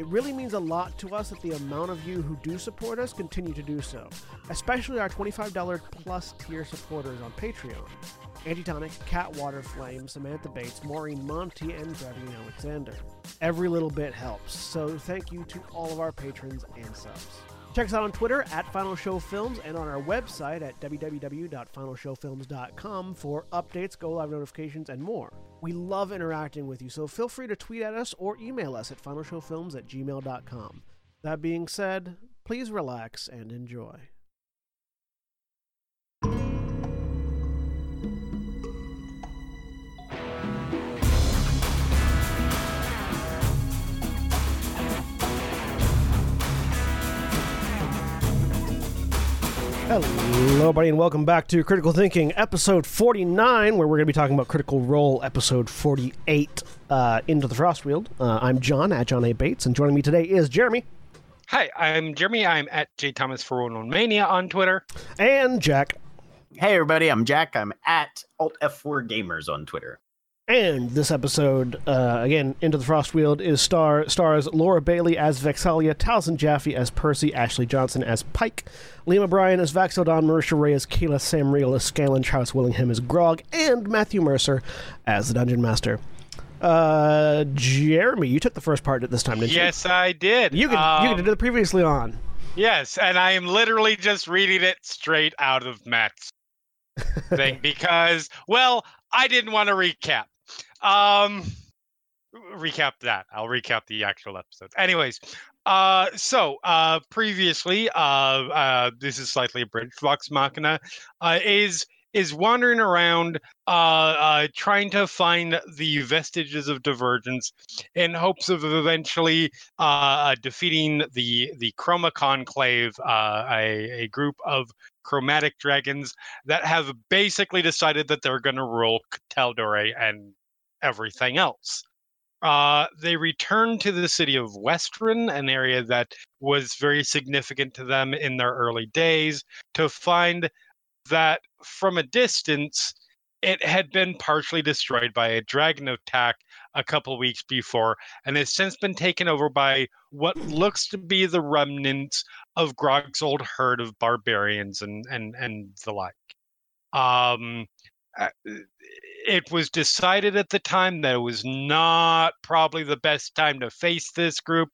It really means a lot to us that the amount of you who do support us continue to do so, especially our $25 plus tier supporters on Patreon. Antitonic, Kat Waterflame, Samantha Bates, Maureen Montee, and Drevian Alexander. Every little bit helps, so thank you to all of our patrons and subs. Check us out on Twitter at Final Show Films and on our website at www.finalshowfilms.com for updates, go live notifications, and more. We love interacting with you, so feel free to tweet at us or email us at finalshowfilms at gmail.com. That being said, please relax and enjoy. Hello, everybody, and welcome back to Critical Thinking, episode 49, where we're going to be talking about Critical Role, episode 48, uh, Into the Frostweald. Uh, I'm John, at John A. Bates, and joining me today is Jeremy. Hi, I'm Jeremy. I'm at J Thomas for Mania on Twitter. And Jack. Hey, everybody, I'm Jack. I'm at Alt F4 Gamers on Twitter. And this episode, uh, again, Into the Frostweald, is star stars Laura Bailey as Vex'ahlia, Taliesin Jaffe as Percy, Ashley Johnson as Pike, Liam O'Brien as Vax'ildan, Marisha Ray as Keyleth, Sam Riegel as Scanlan, Travis Willingham as Grog, and Matthew Mercer as the Dungeon Master. Uh, Jeremy, you took the first part at this time, didn't yes, you? Yes, I did. You could um, you do the previously on. Yes, and I am literally just reading it straight out of Matt's thing because, well, I didn't want to recap. Um, recap that. I'll recap the actual episodes. Anyways, uh, so uh, previously, uh, uh, this is slightly abridged. Vox Machina uh, is is wandering around uh, uh, trying to find the vestiges of divergence in hopes of eventually uh, uh defeating the the Chroma Conclave, uh, a, a group of chromatic dragons that have basically decided that they're going to rule Tal'Dorei and everything else. Uh, they returned to the city of Westruun, an area that was very significant to them in their early days, to find that from a distance, it had been partially destroyed by a dragon attack a couple weeks before and has since been taken over by what looks to be the remnants of Grog's old herd of barbarians and, and, and the like. Um, uh, it was decided at the time that it was not probably the best time to face this group.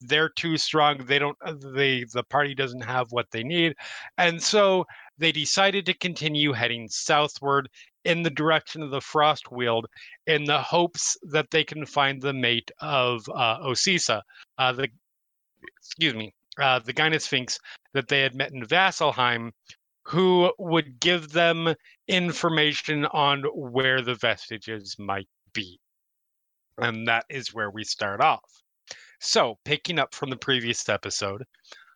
They're too strong. They don't uh, they the party doesn't have what they need. And so they decided to continue heading southward in the direction of the Frostweald in the hopes that they can find the mate of uh, Osysa, uh, the excuse me, uh, the Gynosphinx that they had met in Vasselheim, who would give them information on where the vestiges might be. And that is where we start off. So, picking up from the previous episode,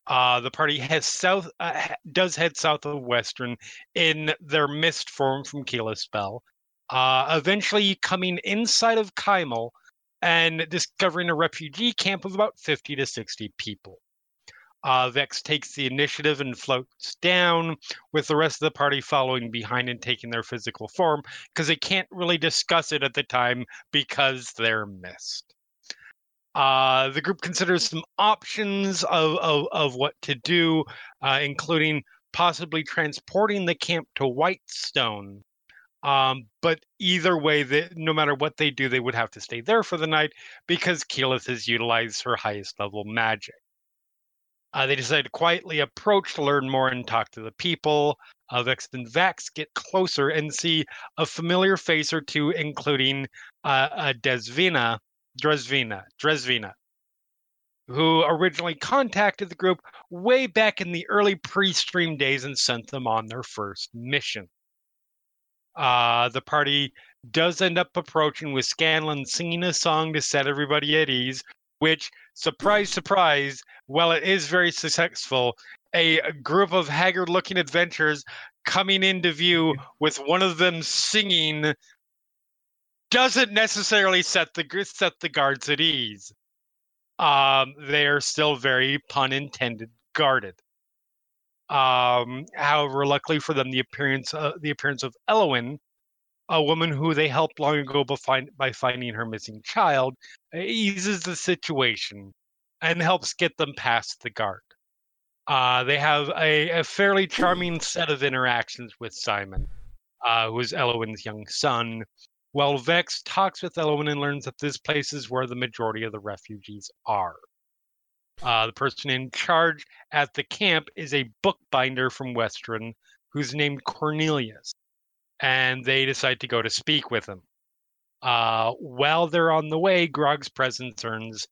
uh, the party has south uh, does head south of Westruun in their mist form from Kalispell, uh, eventually coming inside of Kymal and discovering a refugee camp of about 50 to 60 people. Uh, Vex takes the initiative and floats down, with the rest of the party following behind and taking their physical form because they can't really discuss it at the time because they're mist. Uh, the group considers some options of, of, of what to do, uh, including possibly transporting the camp to Whitestone. Um, but either way, they, no matter what they do, they would have to stay there for the night because Keyleth has utilized her highest level magic. Uh, they decide to quietly approach to learn more and talk to the people. Uh, Vex and Vax get closer and see a familiar face or two, including uh, uh Desvina, Dresvina, Dresvina, who originally contacted the group way back in the early pre-stream days and sent them on their first mission. Uh, the party does end up approaching with Scanlan singing a song to set everybody at ease, which, surprise, surprise, while it is very successful, a, group of haggard-looking adventurers coming into view with one of them singing doesn't necessarily set the set the guards at ease. Um, they are still very pun intended guarded. Um, however, luckily for them, the appearance uh, the appearance of Elowin, a woman who they helped long ago by, find, by finding her missing child, eases the situation and helps get them past the guard. Uh, they have a, a fairly charming set of interactions with Simon, uh, who is Elowin's young son. While Vex talks with Elowin and learns that this place is where the majority of the refugees are. Uh, the person in charge at the camp is a bookbinder from Westruun who's named Cornelius, and they decide to go to speak with him. Uh, while they're on the way, Grog's presence earns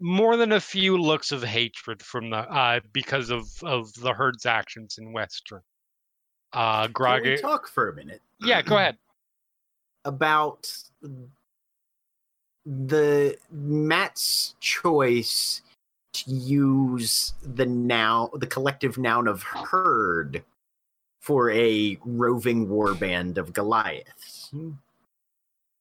more than a few looks of hatred from the uh, because of of the herd's actions in Westruun. Uh, Can we talk for a minute yeah, go ahead. about the Matt's choice to use the noun, the collective noun of herd, for a roving warband of Goliaths.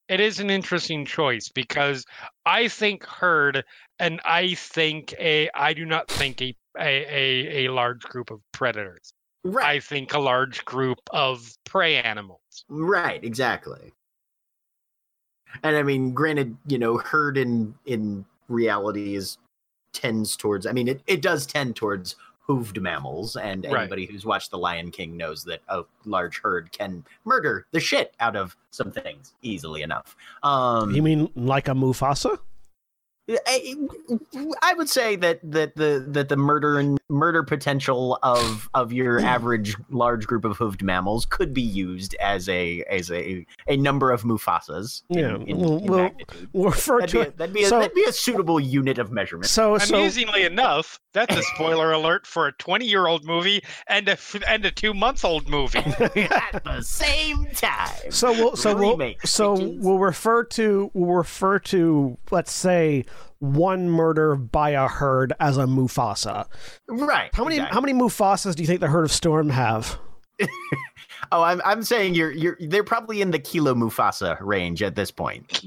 It is an interesting choice because I think herd, and I think a I do not think a a a, a large group of predators. Right, I think a large group of prey animals. right, exactly. And I mean, granted, you know, herd in in reality is tends towards. I mean, it, it does tend towards hooved mammals, and Right. anybody who's watched The Lion King knows that a large herd can murder the shit out of some things easily enough. Um, You mean like a Mufasa? I, I would say that that the that the murder and murder potential of of your average large group of hooved mammals could be used as a as a a number of Mufasas. in- Yeah, in, well- in well, magnitude. We'll refer That'd to be, a, it. that'd, be a, so- that'd be a suitable unit of measurement. So, so Amusingly enough, that's a spoiler alert for a 20-year-old movie and a f- and a two-month-old movie. At the same time. So we'll so we'll Remake, so we'll refer to we'll refer to let's say one murder by a herd as a Mufasa. right. How many exactly. how many Mufasas do you think the herd of Storm have? Oh, I'm I'm saying you're you're they're probably in the kilo Mufasa range at this point.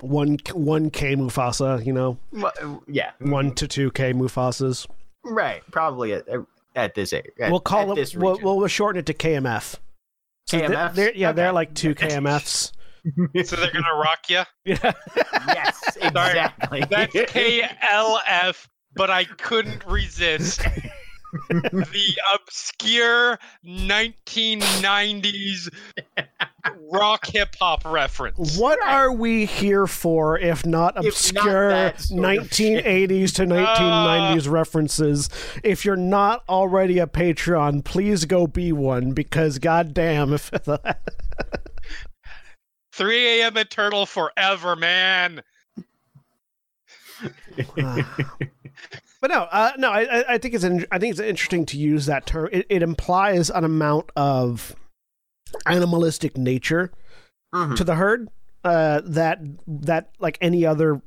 One one K Mufasa, you know, Well, Yeah. one to two K Mufasas. Right. Probably at at this age. At, we'll call at it. this We'll, we'll shorten it to KMF. So they're- they're- yeah, they're like two KMFs. So they're gonna rock you. Yeah. yes, exactly. That's KLF, but I couldn't resist the obscure 1990s rock hip hop reference. What are we here for if not If not obscure that sort of 1980s to 1990s ah. references? If you're not already a Patreon, please go be one because goddamn if 3 a.m. Eternal forever, man. But no, uh, no, I, I- I think it's an, I think it's interesting to use that term. It, it implies an amount of animalistic nature Mhm. to the herd uh, that that like any other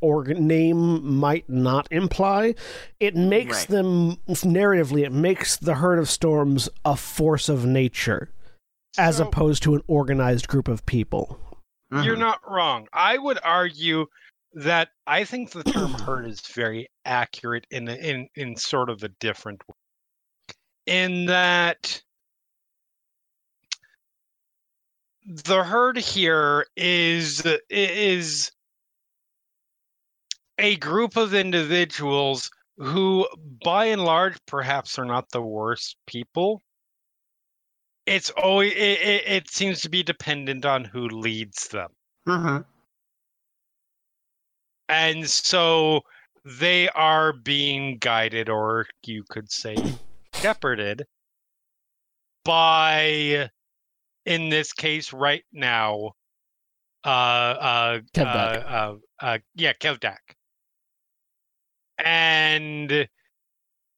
organ name might not imply. It makes Right. them narratively. It makes the herd of storms a force of nature, as So, opposed to an organized group of people. You're Mhm. not wrong. I would argue that I think the term herd is very accurate in in in sort of a different way. In that the herd here is is a group of individuals who by and large perhaps are not the worst people it's always it, it, it seems to be dependent on who leads them Mhm. and so they are being guided or you could say shepherded by in this case right now uh uh uh, Kevdak. uh, uh yeah kevdak and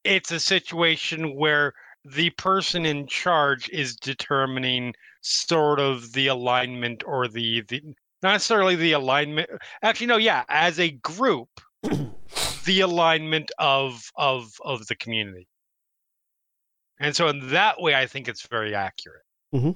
it's a situation where the person in charge is determining sort of the alignment or the the not necessarily the alignment actually no yeah as a group the alignment of of of the community And so in that way, I think it's very accurate. Mm-hmm.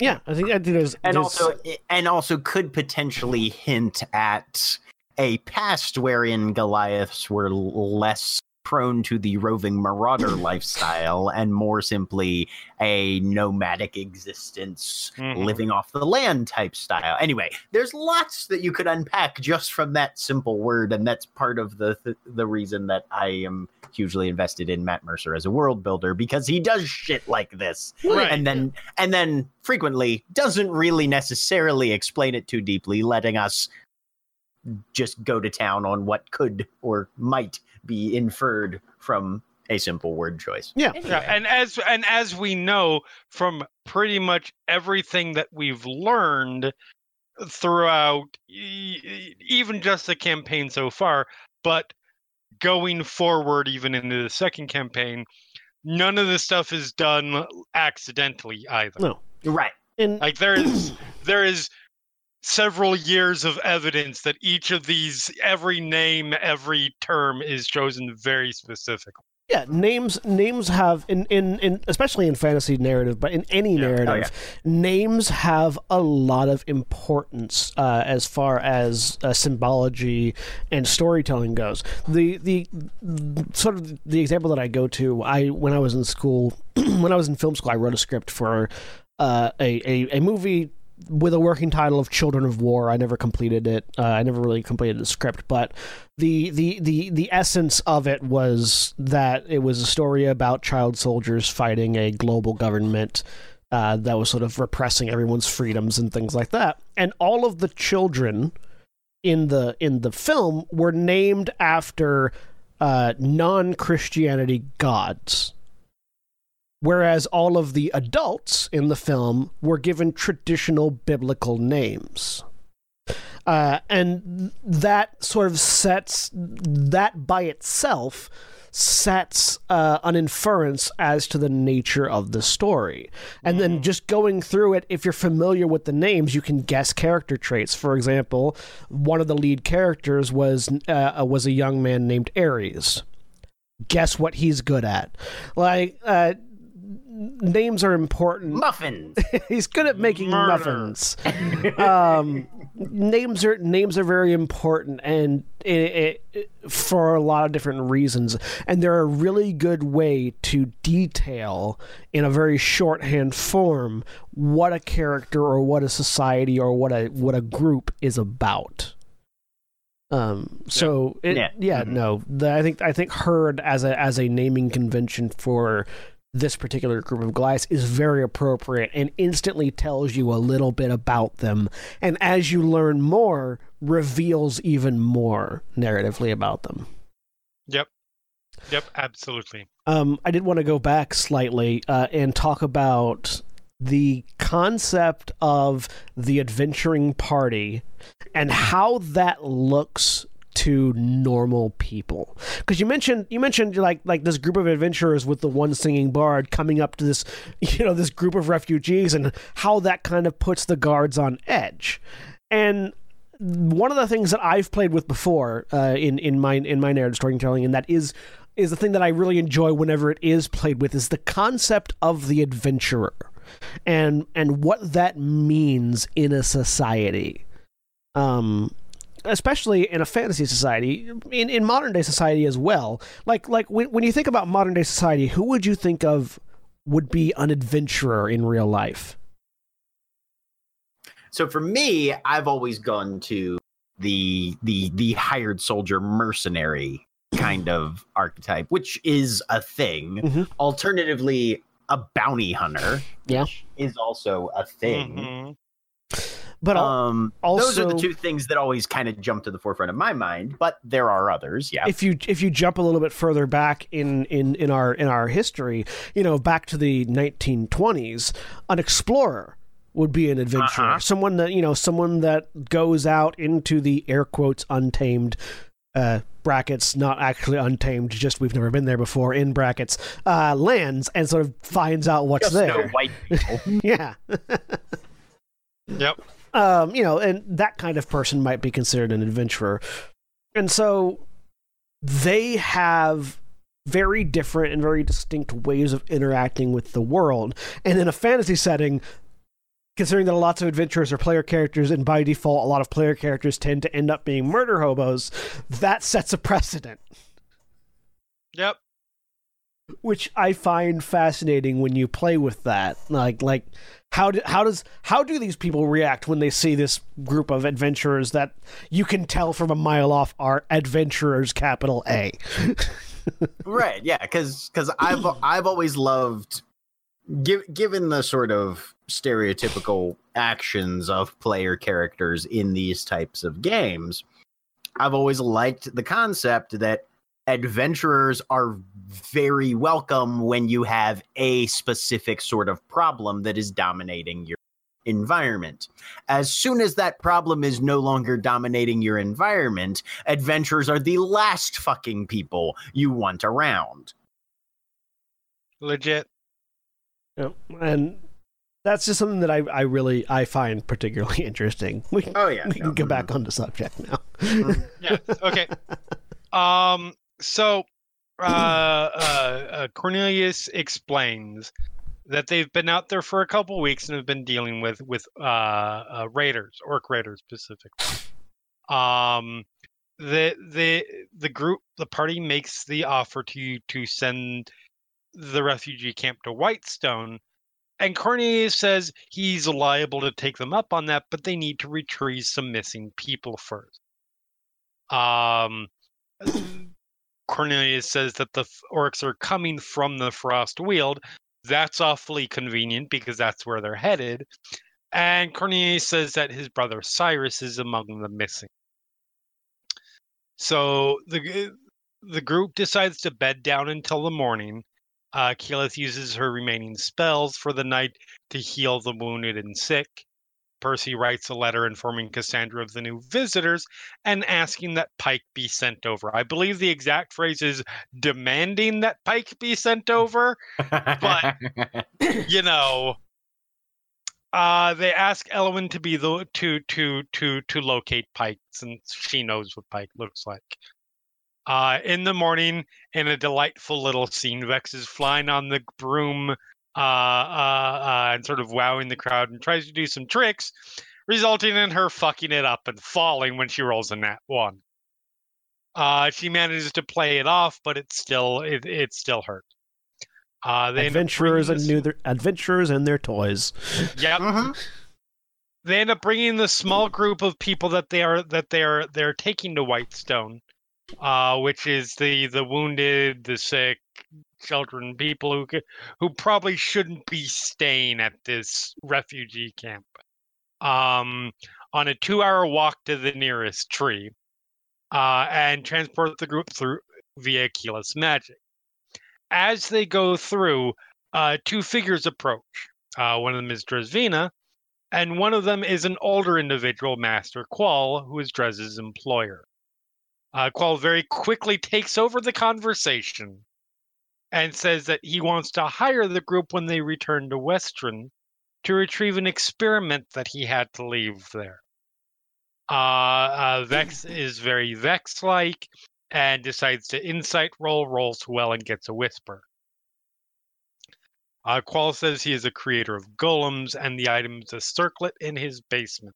Yeah, I think I think there's and there's- also eh, and also could potentially hint at a past wherein Goliaths were less prone to the roving marauder lifestyle and more simply a nomadic existence Mhm. living off the land type style anyway there's lots that you could unpack just from that simple word and that's part of the the, the reason that i am hugely invested in matt mercer as a world builder because he does shit like this Right. and then and then frequently doesn't really necessarily explain it too deeply letting us just go to town on what could or might be inferred from a simple word choice Yeah. Yeah, and as and as we know from pretty much everything that we've learned throughout even just the campaign so far, but going forward even into the second campaign, none of this stuff is done accidentally either. No. You're right and Like there is there is several years of evidence that each of these every name, every term is chosen very specifically. yeah, names names have in, in in especially in fantasy narrative, but in any Yeah. Oh, narrative, yeah. names have a lot of importance uh, as far as uh, symbology and storytelling goes. The the sort of the example that I go to, I when I was in school, when I was in film school, I wrote a script for uh, a, a a movie with a working title of Children of War. I never completed it. Uh, I never really completed the script, but the, the the the essence of it was that it was a story about child soldiers fighting a global government uh, that was sort of repressing everyone's freedoms and things like that. And all of the children in the in the film were named after uh, non Christianity gods whereas all of the adults in the film were given traditional biblical names. Uh, and that sort of sets that by itself sets uh, an inference as to the nature of the story. And then just going through it, if you're familiar with the names, you can guess character traits. For example, one of the lead characters was uh, was a young man named Ares. Guess what he's good at? Like uh, names are important. muffins He's good at making Murder. muffins. um, names are names are very important, and it, it, for a lot of different reasons. And they're a really good way to detail in a very shorthand form what a character or what a society or what a what a group is about. Um. So it, yeah, Yeah. Mhm. no. The, I think I think herd as a as a naming convention for this particular group of Goliaths is very appropriate and instantly tells you a little bit about them. And as you learn more, reveals even more narratively about them. Yep. Yep, absolutely. Um, I did want to go back slightly uh, and talk about the concept of the adventuring party and how that looks to normal people. Because you mentioned you mentioned like like this group of adventurers with the one singing bard coming up to this you know this group of refugees and how that kind of puts the guards on edge. And one of the things that I've played with before uh, in in my in my narrative storytelling, and that is is the thing that I really enjoy whenever it is played with, is the concept of the adventurer, and and what that means in a society, um, especially in a fantasy society, in in modern day society as well. Like like when when you think about modern day society, who would you think of would be an adventurer in real life? So for me, I've always gone to the the the hired soldier mercenary kind of archetype, which is a thing. Mhm. Alternatively, a bounty hunter, Yeah. is also a thing. Mhm. But al- Um, those are the two things that always kind of jump to the forefront of my mind. But there are others. Yeah. if you if you jump a little bit further back in in in our in our history, you know, back to the 1920s, an explorer would be an adventurer, Uh-huh. someone that you know, someone that goes out into the air quotes untamed uh, brackets, not actually untamed, just we've never been there before in brackets, uh, lands and sort of finds out what's Just no there. white people. Yeah. Yep. Um, you know, and that kind of person might be considered an adventurer. And so they have very different and very distinct ways of interacting with the world. And in a fantasy setting, considering that lots of adventurers are player characters and by default a lot of player characters tend to end up being murder hobos, that sets a precedent. Yep. Which I find fascinating when you play with that. Like like how do, how does how do these people react when they see this group of adventurers that you can tell from a mile off are adventurers capital A? right, yeah, cuz cuz I've I've always loved give, given the sort of stereotypical actions of player characters in these types of games, I've always liked the concept that adventurers are very welcome when you have a specific sort of problem that is dominating your environment. As soon as that problem is no longer dominating your environment, adventurers are the last fucking people you want around. Legit. Yep. And that's just something that I, I really I find particularly interesting. We, oh yeah, we can no, get mhm. back on the subject now. Yeah. Okay. um. So, uh, uh, uh, Cornelius explains that they've been out there for a couple weeks and have been dealing with with uh, uh raiders, orc raiders specifically. Um, the the the group, the party makes the offer to to send the refugee camp to Whitestone. And Cornelius says he's liable to take them up on that, but they need to retrieve some missing people first. Um, Cornelius says that the orcs are coming from the Frost Weald. That's awfully convenient because that's where they're headed. And Cornelius says that his brother Cyrus is among the missing. So the the group decides to bed down until the morning. Uh, Keyleth uses her remaining spells for the night to heal the wounded and sick. Percy writes a letter informing Cassandra of the new visitors and asking that Pike be sent over. I believe the exact phrase is demanding that Pike be sent over. But- you know, uh, they ask Elwyn to be the to to to to locate Pike since she knows what Pike looks like. Uh, in the morning, in a delightful little scene, Vex is flying on the broom uh, uh, uh, and sort of wowing the crowd and tries to do some tricks, resulting in her fucking it up and falling when she rolls a nat one. Uh, she manages to play it off, but it's still it, it still hurt. Uh, they adventurers and new their, adventurers and their toys. Yep. Mhm. They end up bringing the small group of people that they are that they are they're taking to Whitestone, uh, which is the the wounded, the sick, children, people who who probably shouldn't be staying at this refugee camp. Um, on a two-hour walk to the nearest tree, uh, and transport the group through via Keyleth's magic. As they go through, uh, two figures approach. Uh, one of them is Dresvina, and one of them is an older individual, Master Qual, who is Drez's employer. Uh, Qual very quickly takes over the conversation and says that he wants to hire the group when they return to Westruun to retrieve an experiment that he had to leave there. Uh, uh, Vex is very Vex like and decides to insight roll, rolls well, and gets a whisper. Uh, Qual says he is a creator of golems, and the item is a circlet in his basement.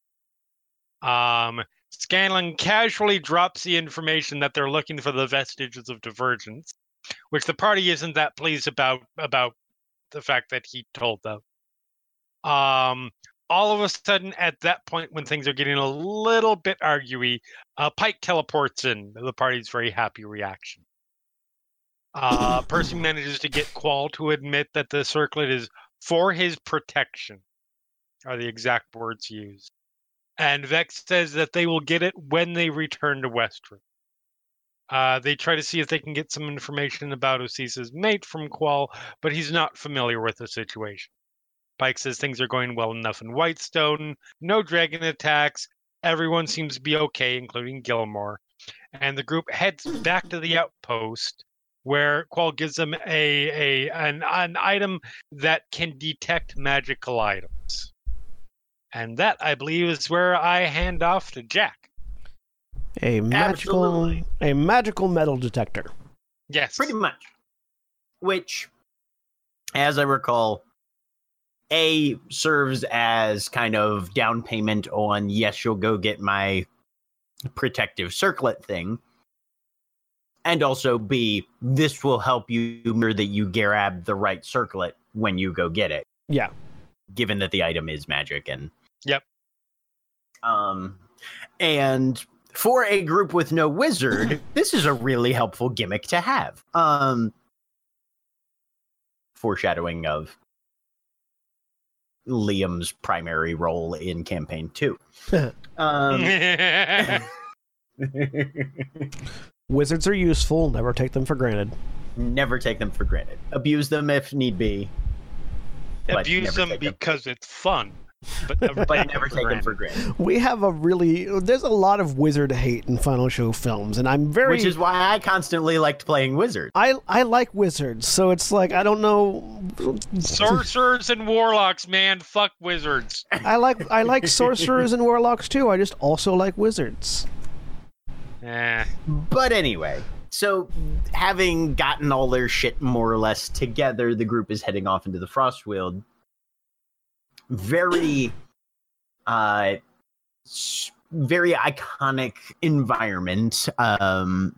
Um, Scanlan casually drops the information that they're looking for the vestiges of divergence, which the party isn't that pleased about about the fact that he told them. Um, all of a sudden, at that point, when things are getting a little bit arguey, uh, Pike teleports in. The party's very happy reaction. Uh, Percy manages to get Qual to admit that the circlet is for his protection, are the exact words used. And Vex says that they will get it when they return to Westruun. Uh, they try to see if they can get some information about Osysa's mate from Qual, but he's not familiar with the situation. Pike says things are going well enough in Whitestone, no dragon attacks, everyone seems to be okay, including Gilmore. And the group heads back to the outpost where Qual gives them a, a an, an item that can detect magical items. And that, I believe, is where I hand off to Jack. A magical Absolutely. a magical metal detector. Yes. Pretty much. which, as I recall, A serves as kind of down payment on yes, you'll go get my protective circlet thing. And also B, this will help you ensure that you grab the right circlet when you go get it. Yeah. Given that the item is magic and Yep. Um and for a group with no wizard, this is a really helpful gimmick to have. Um foreshadowing of Liam's primary role in campaign 2. um Wizards are useful. Never take them for granted. never take them for granted. Abuse them if need be, Abuse them take them- because it's fun, but never, but never them take them granted. for granted. We have a really there's a lot of wizard hate in Final Show films, and I'm very Which is why I constantly liked playing wizard. I I like wizards, so it's like I don't know. Sorcerers and warlocks, man. Fuck wizards. I like I like sorcerers and warlocks too. I just also like wizards. Eh. But anyway, so having gotten all their shit more or less together, the group is heading off into the Frostweald. Very, uh, very iconic environment. Um,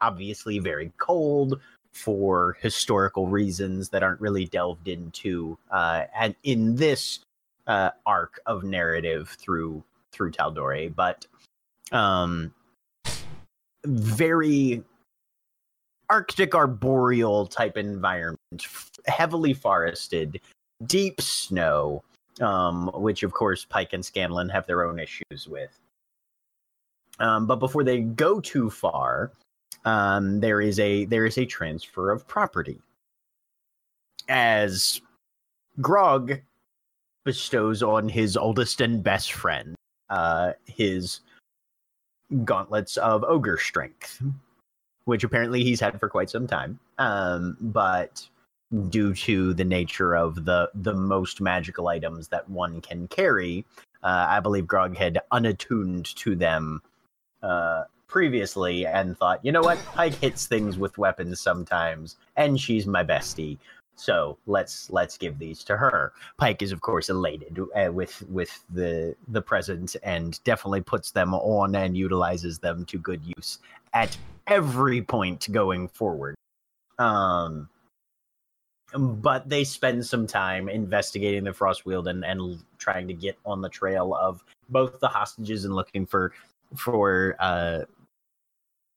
obviously very cold for historical reasons that aren't really delved into. Uh, and in this uh, arc of narrative through through Tal'Dorei, but um very arctic arboreal type environment heavily forested deep snow um, which of course pike and scanlan have their own issues with um, but before they go too far um, there is a there is a transfer of property as grog bestows on his oldest and best friend uh, his gauntlets of ogre strength, which apparently he's had for quite some time. Um, but due to the nature of the the most magical items that one can carry, uh, I believe Grog had unattuned to them uh, previously and thought, you know what, Pike hits things with weapons sometimes, and she's my bestie. So let's let's give these to her. Pike is of course elated uh, with with the the present and definitely puts them on and utilizes them to good use at every point going forward. Um, but they spend some time investigating the Frostweald and, and trying to get on the trail of both the hostages and looking for for uh,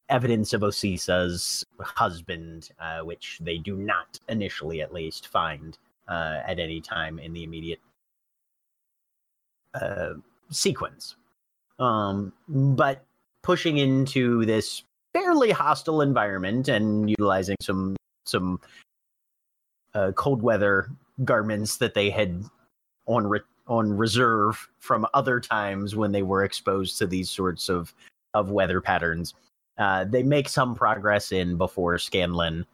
evidence of Osysa's husband, uh, which they do not initially, at least, find uh, at any time in the immediate uh, sequence. Um, but pushing into this fairly hostile environment and utilizing some some uh, cold weather garments that they had on re- on reserve from other times when they were exposed to these sorts of of weather patterns. Uh, they make some progress in before Scanlan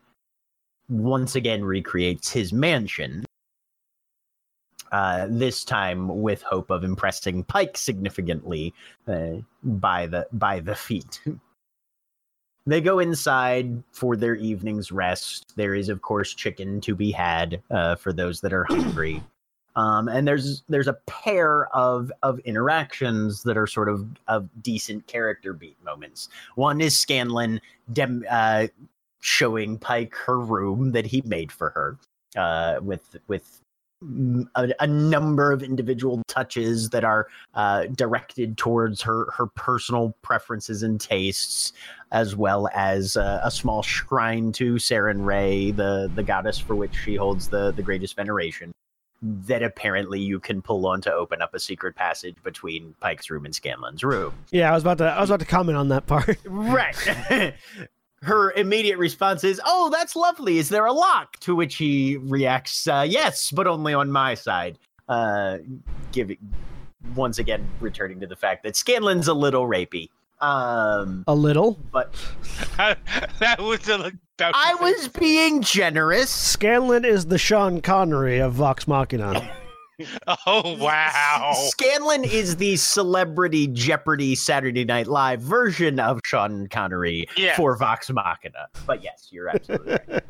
once again recreates his mansion. Uh, this time with hope of impressing Pike significantly uh, by the by the feat. they go inside for their evening's rest. There is, of course, chicken to be had uh, for those that are hungry. Um, and there's there's a pair of of interactions that are sort of of decent character beat moments. One is Scanlan dem- uh, showing Pike her room that he made for her, uh, with with a, a number of individual touches that are uh, directed towards her her personal preferences and tastes, as well as uh, a small shrine to Sarenrae, the the goddess for which she holds the the greatest veneration. That apparently you can pull on to open up a secret passage between Pike's room and Scanlan's room. Yeah, I was about to I was about to comment on that part. Right. Her immediate response is, "Oh, that's lovely. Is there a lock?" To which he reacts, uh, "Yes, but only on my side." Uh, giving once again returning to the fact that Scanlan's a little rapey. Um, A little. but that was a. That I was being generous. Scanlan is the Sean Connery of Vox Machina. Oh wow! Scanlan is the celebrity Jeopardy Saturday Night Live version of Sean Connery for Vox Machina. But yes, you're absolutely right.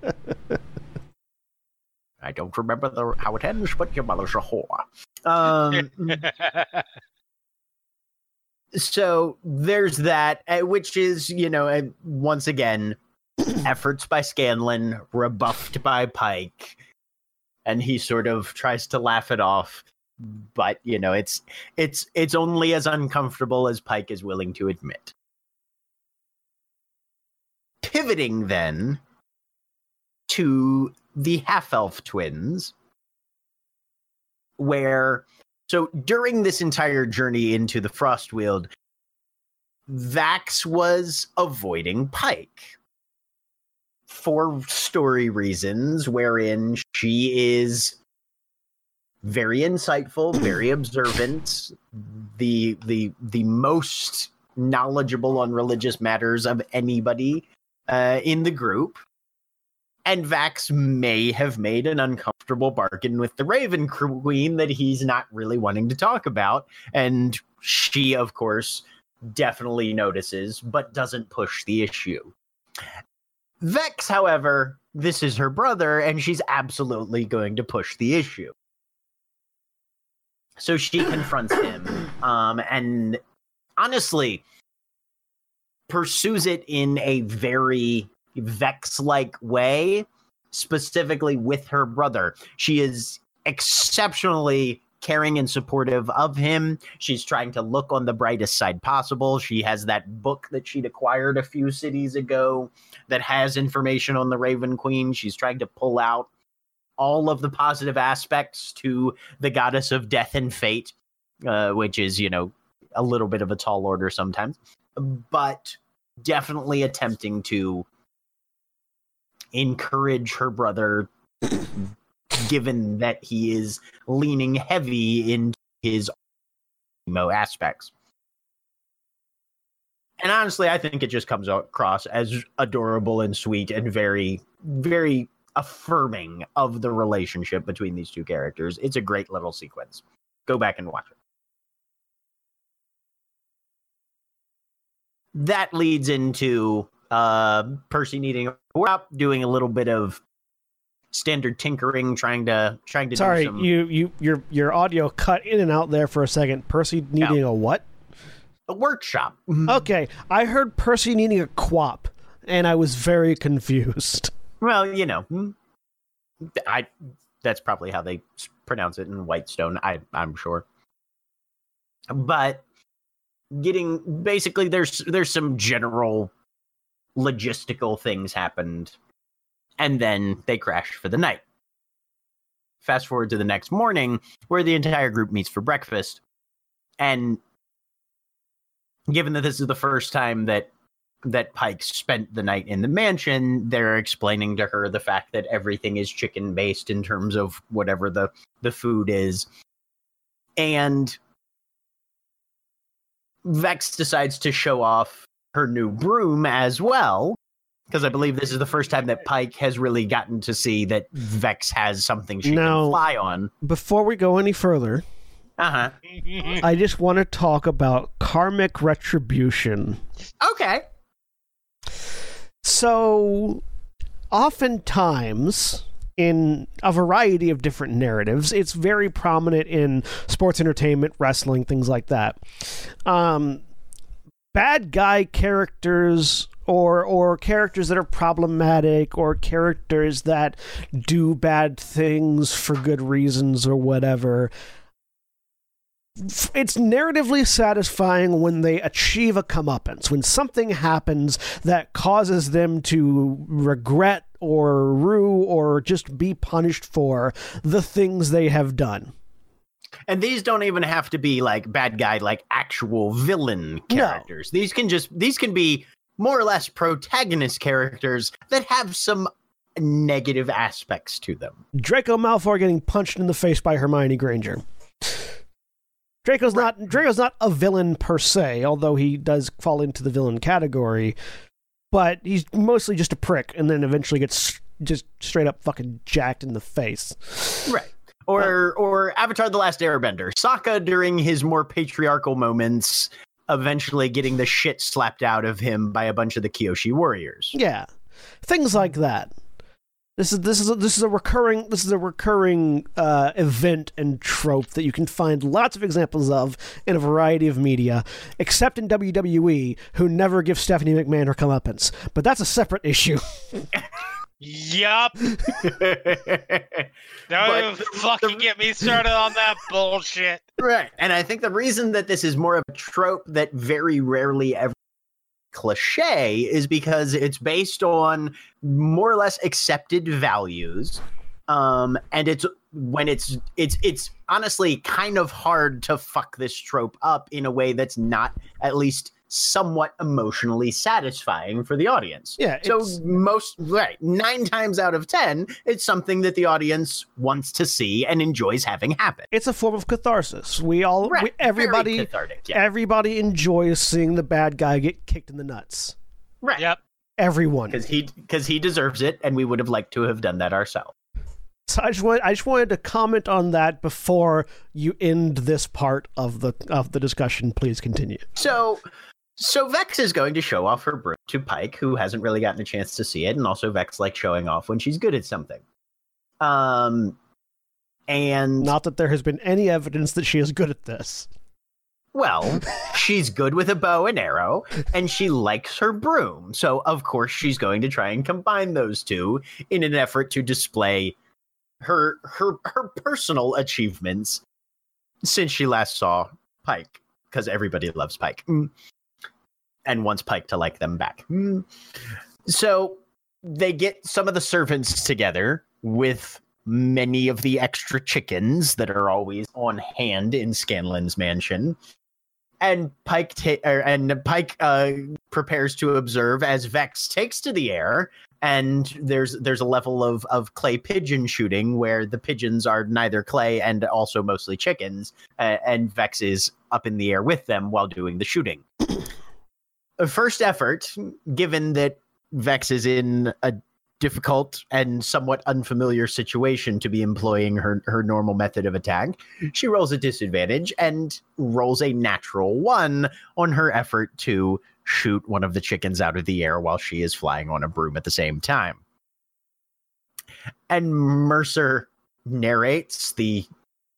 I don't remember the, how it ends, but your mother's a whore. Um, so there's that, uh, which is, you know, once again, efforts by Scanlan, rebuffed by Pike, and he sort of tries to laugh it off. But you know, it's it's it's only as uncomfortable as Pike is willing to admit. Pivoting then to the half elf twins, where so during this entire journey into the Frostweald, Vax was avoiding Pike for story reasons, wherein she is very insightful, very observant, the the the most knowledgeable on religious matters of anybody uh, in the group. And Vax may have made an uncomfortable bargain with the Raven Queen that he's not really wanting to talk about. And she, of course, definitely notices, but doesn't push the issue. Vex, however, this is her brother, and she's absolutely going to push the issue. So she confronts him, um, and honestly, pursues it in a very Vex like way, specifically with her brother. She is exceptionally caring and supportive of him. She's trying to look on the brightest side possible. She has that book that she'd acquired a few cities ago that has information on the Raven Queen. She's trying to pull out all of the positive aspects to the goddess of death and fate, uh, which is, you know, a little bit of a tall order sometimes, but definitely attempting to encourage her brother given that he is leaning heavy into his emo aspects. And honestly, I think it just comes across as adorable and sweet and very, very affirming of the relationship between these two characters. It's a great little sequence. Go back and watch it. That leads into uh, Percy needing We're up, doing a little bit of standard tinkering, trying to trying to. Sorry, do some, you you your your audio cut in and out there for a second. Percy needing a what? a workshop. Okay, I heard Percy needing a quap, and I was very confused. Well, you know, hmm, I that's probably how they pronounce it in Whitestone. I I'm sure. But getting basically there's there's some general logistical things happened and then they crash for the night. Fast forward to the next morning where the entire group meets for breakfast and given that this is the first time that that Pike spent the night in the mansion, they're explaining to her the fact that everything is chicken based in terms of whatever the the food is. And Vex decides to show off her new broom as well because I believe this is the first time that Pike has really gotten to see that Vex has something she Now- can fly on. Before we go any further, Uh-huh. I just want to talk about karmic retribution. Okay. So, oftentimes in a variety of different narratives, it's very prominent in sports entertainment, wrestling, things like that. Um, bad guy characters or or characters that are problematic or characters that do bad things for good reasons or whatever it's narratively satisfying when they achieve a comeuppance, when something happens that causes them to regret or rue or just be punished for the things they have done. And these don't even have to be like bad guy, like actual villain No. characters. These can just these can be more or less protagonist characters that have some negative aspects to them. Draco Malfoy getting punched in the face by Hermione Granger. Draco's not Draco's not a villain per se, although he does fall into the villain category. But he's mostly just a prick, and then eventually gets just straight up fucking jacked in the face. Right. Or or Avatar the Last Airbender. Sokka during his more patriarchal moments eventually getting the shit slapped out of him by a bunch of the Kyoshi warriors. Yeah, things like that. This is this is a, this is a recurring this is a recurring uh, event and trope that you can find lots of examples of in a variety of media, except in WWE, who never give Stephanie McMahon her comeuppance. But that's a separate issue. Yup. Don't But even the- fucking get me started on that bullshit. Right. And I think the reason that this is more of a trope that very rarely ever cliche is because it's based on more or less accepted values. Um, and it's when it's it's it's honestly kind of hard to fuck this trope up in a way that's not at least somewhat emotionally satisfying for the audience. Yeah, So most right, nine times out of ten, it's something that the audience wants to see and enjoys having happen. It's a form of catharsis. We all Right. we, everybody cathartic, yeah. everybody enjoys seeing the bad guy get kicked in the nuts. right. Yep. Everyone. because he because he deserves it, and we would have liked to have done that ourselves. So I just want I just wanted to comment on that before you end this part of the of the discussion. Please continue. So, so Vex is going to show off her broom to Pike, who hasn't really gotten a chance to see it, and also Vex likes showing off when she's good at something. Um, and Not that there has been any evidence that she is good at this. well, she's good with a bow and arrow, and she likes her broom. So of course she's going to try and combine those two in an effort to display her her her personal achievements since she last saw Pike, because everybody loves Pike. And wants Pike to like them back. Mm. So they get some of the servants together with many of the extra chickens that are always on hand in Scanlan's mansion. And Pike ta- er, and Pike uh, prepares to observe as Vex takes to the air, and there's there's a level of of clay pigeon shooting where the pigeons are neither clay and also mostly chickens, uh, and Vex is up in the air with them while doing the shooting. First effort, given that Vex is in a difficult and somewhat unfamiliar situation to be employing her, her normal method of attack, she rolls a disadvantage and rolls a natural one on her effort to shoot one of the chickens out of the air while she is flying on a broom at the same time. And Mercer narrates the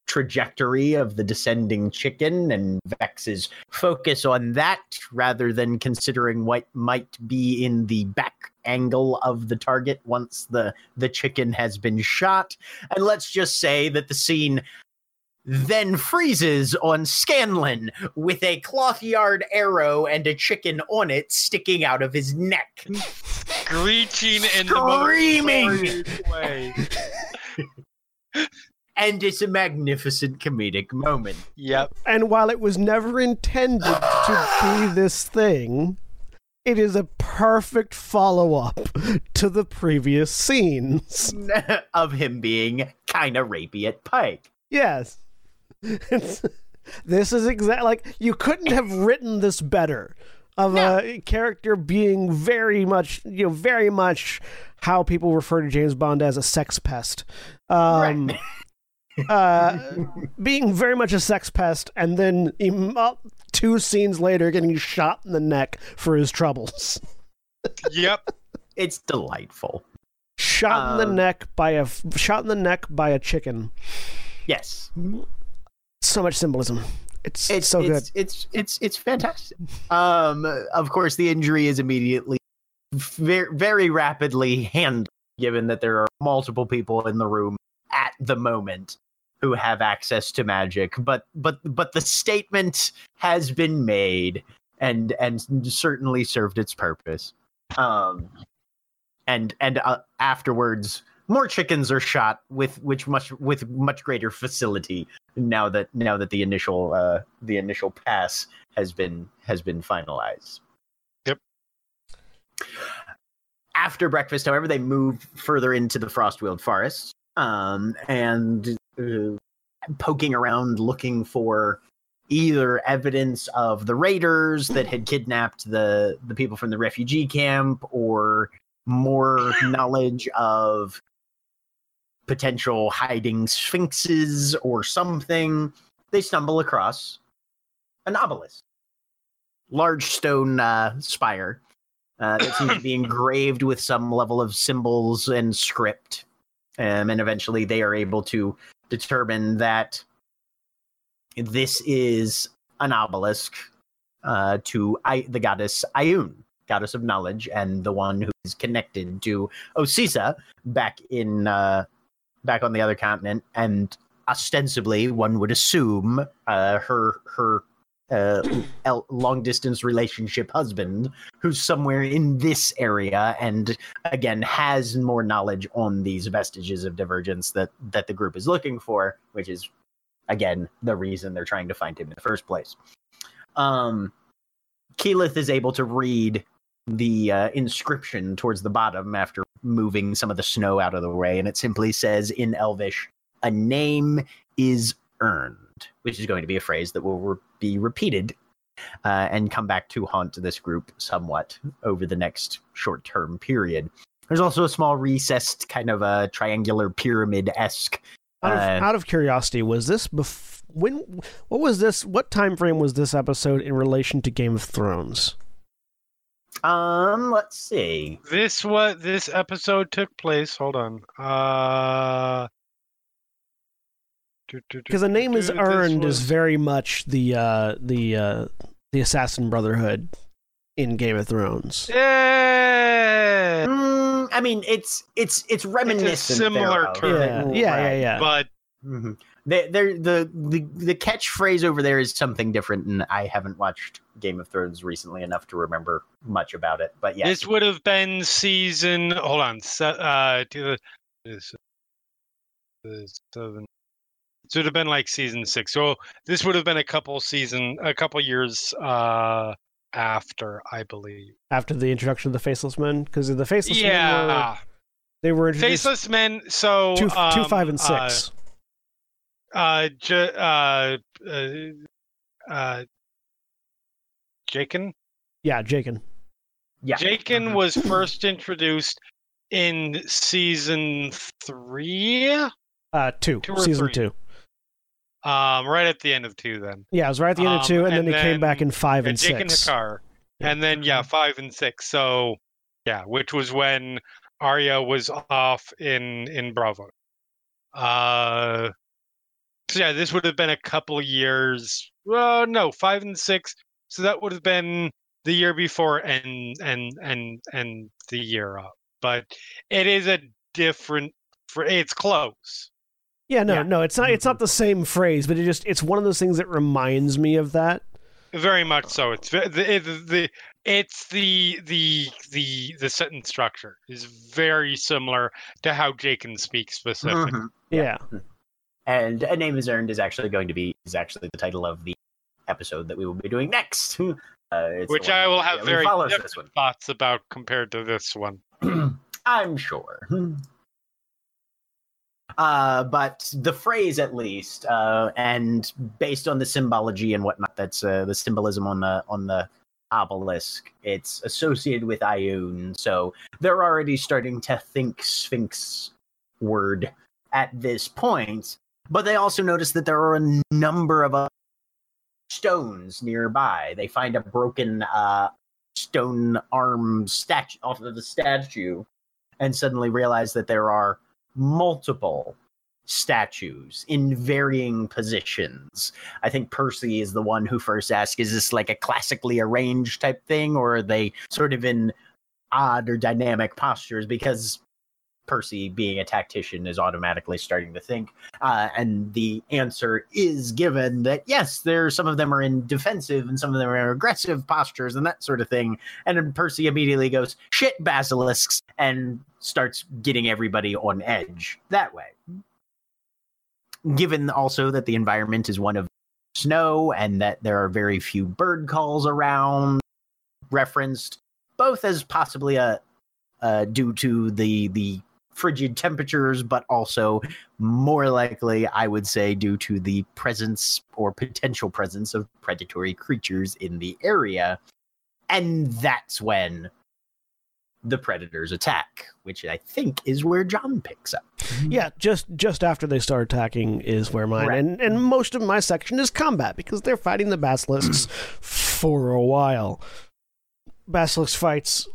trajectory of the descending chicken and Vex's focus on that rather than considering what might be in the back angle of the target once the the chicken has been shot and let's just say that the scene then freezes on Scanlan with a cloth yard arrow and a chicken on it sticking out of his neck. Screeching in Screaming! the most way. And it's a magnificent comedic moment. Yep. And while it was never intended to be this thing, it is a perfect follow up to the previous scenes. of him being kind of rapey at Pike. Yes. It's, this is exactly like you couldn't have written this better of a character being very much you know very much how people refer to James Bond as a sex pest. Um uh being very much a sex pest and then em- uh, two scenes later getting shot in the neck for his troubles. Yep. It's delightful. Shot in the Um, neck by a shot in the neck by a chicken. Yes. So much symbolism. It's, It's so it's, good. It's it's it's fantastic. Um of course the injury is immediately very very rapidly handled given that there are multiple people in the room at the moment who have access to magic but but but the statement has been made and and certainly served its purpose um and and uh, afterwards more chickens are shot with which much with much greater facility now that now that the initial uh the initial pass has been has been finalized Yep. after breakfast however they move further into the frostweald forest um and uh, poking around looking for either evidence of the raiders that had kidnapped the the people from the refugee camp or more knowledge of potential hiding sphinxes or something they stumble across an obelisk large stone uh, spire uh, that seems to be engraved with some level of symbols and script. Um, and eventually they are able to determine that this is an obelisk uh, to I, the goddess Ioun, goddess of knowledge, and the one who is connected to Osysa back in uh, back on the other continent, and ostensibly one would assume uh, her her uh, long distance relationship husband who's somewhere in this area and again has more knowledge on these vestiges of divergence that that the group is looking for which is again the reason they're trying to find him in the first place. Um keyleth is able to read the uh, inscription towards the bottom after moving some of the snow out of the way and it simply says in elvish a name is earned which is going to be a phrase that will re- be repeated uh, and come back to haunt this group somewhat over the next short term period. There's also a small recessed kind of a triangular pyramid esque. Out, of, Uh, out of curiosity, was this bef- when? What was this? What time frame was this episode in relation to Game of Thrones? Um, let's see. This what this episode took place. Hold on. Uh Because the name is earned is very much the uh, the uh, the Assassin Brotherhood in Game of Thrones. Yeah, Mm, I mean, it's it's it's reminiscent. similar term. Yeah, yeah, yeah, yeah. but Mhm. They, they're, the the the catchphrase over there is something different, and I haven't watched Game of Thrones recently enough to remember much about it. But yeah, this would have been season. Hold on. Se- uh, to the this, this seven. This would have been like season six. So this would have been a couple season, a couple years uh after, I believe. After the introduction of the Faceless Men, because the Faceless Men were Yeah, they were introduced faceless men. So two, two, um, five, and uh, six. Uh, J- uh, uh, uh, Jaqen. yeah, Jaqen. yeah, Jaqen Mhm. was first introduced in season three. Uh, two, Two or season three. two. Um, right at the end of two, then. Yeah, it was right at the end of Um, two, and, and then he came back in five and Jake and six. Hakar. Yeah. And then yeah, five and six. So yeah, which was when Arya was off in in Braavos. Uh, so yeah, this would have been a couple years. Well, no, five and six. So that would have been the year before and and and and the year up. But it is a different. For It's close. Yeah, no, Yeah. no, it's not. It's not the same phrase, but it just it's one of those things that reminds me of that. Very much so. It's ve- the the it's the the the the sentence structure is very similar to how Jaqen speaks specifically. Mhm. Yeah, And a name is earned is actually going to be is actually the title of the episode that we will be doing next. Uh, it's Which I will have very different this one. thoughts about compared to this one. I'm sure. Uh, but the phrase, at least, uh, and based on the symbology and whatnot, that's uh, the symbolism on the on the obelisk. It's associated with Ioun, so they're already starting to think Sphinx word at this point. But they also notice that there are a number of stones nearby. They find a broken uh, stone arm statue off of the statue and suddenly realize that there are multiple statues in varying positions. I think Percy is the one who first asked, is this like a classically arranged type thing, or are they sort of in odd or dynamic postures? Because Percy, being a tactician, is automatically starting to think. Uh, and the answer is given that yes, there some of them are in defensive and some of them are aggressive postures and that sort of thing. And then Percy immediately goes, shit, basilisks, and starts getting everybody on edge that way. Given also that the environment is one of snow and that there are very few bird calls around, referenced both as possibly a uh, due to the the frigid temperatures, but also more likely, I would say, due to the presence or potential presence of predatory creatures in the area. And that's when the predators attack, which I think is where John picks up. Mm-hmm. yeah. Just just after they start attacking is where mine Right. and and most of my section is combat because they're fighting the basilisks for a while. Basilisk fights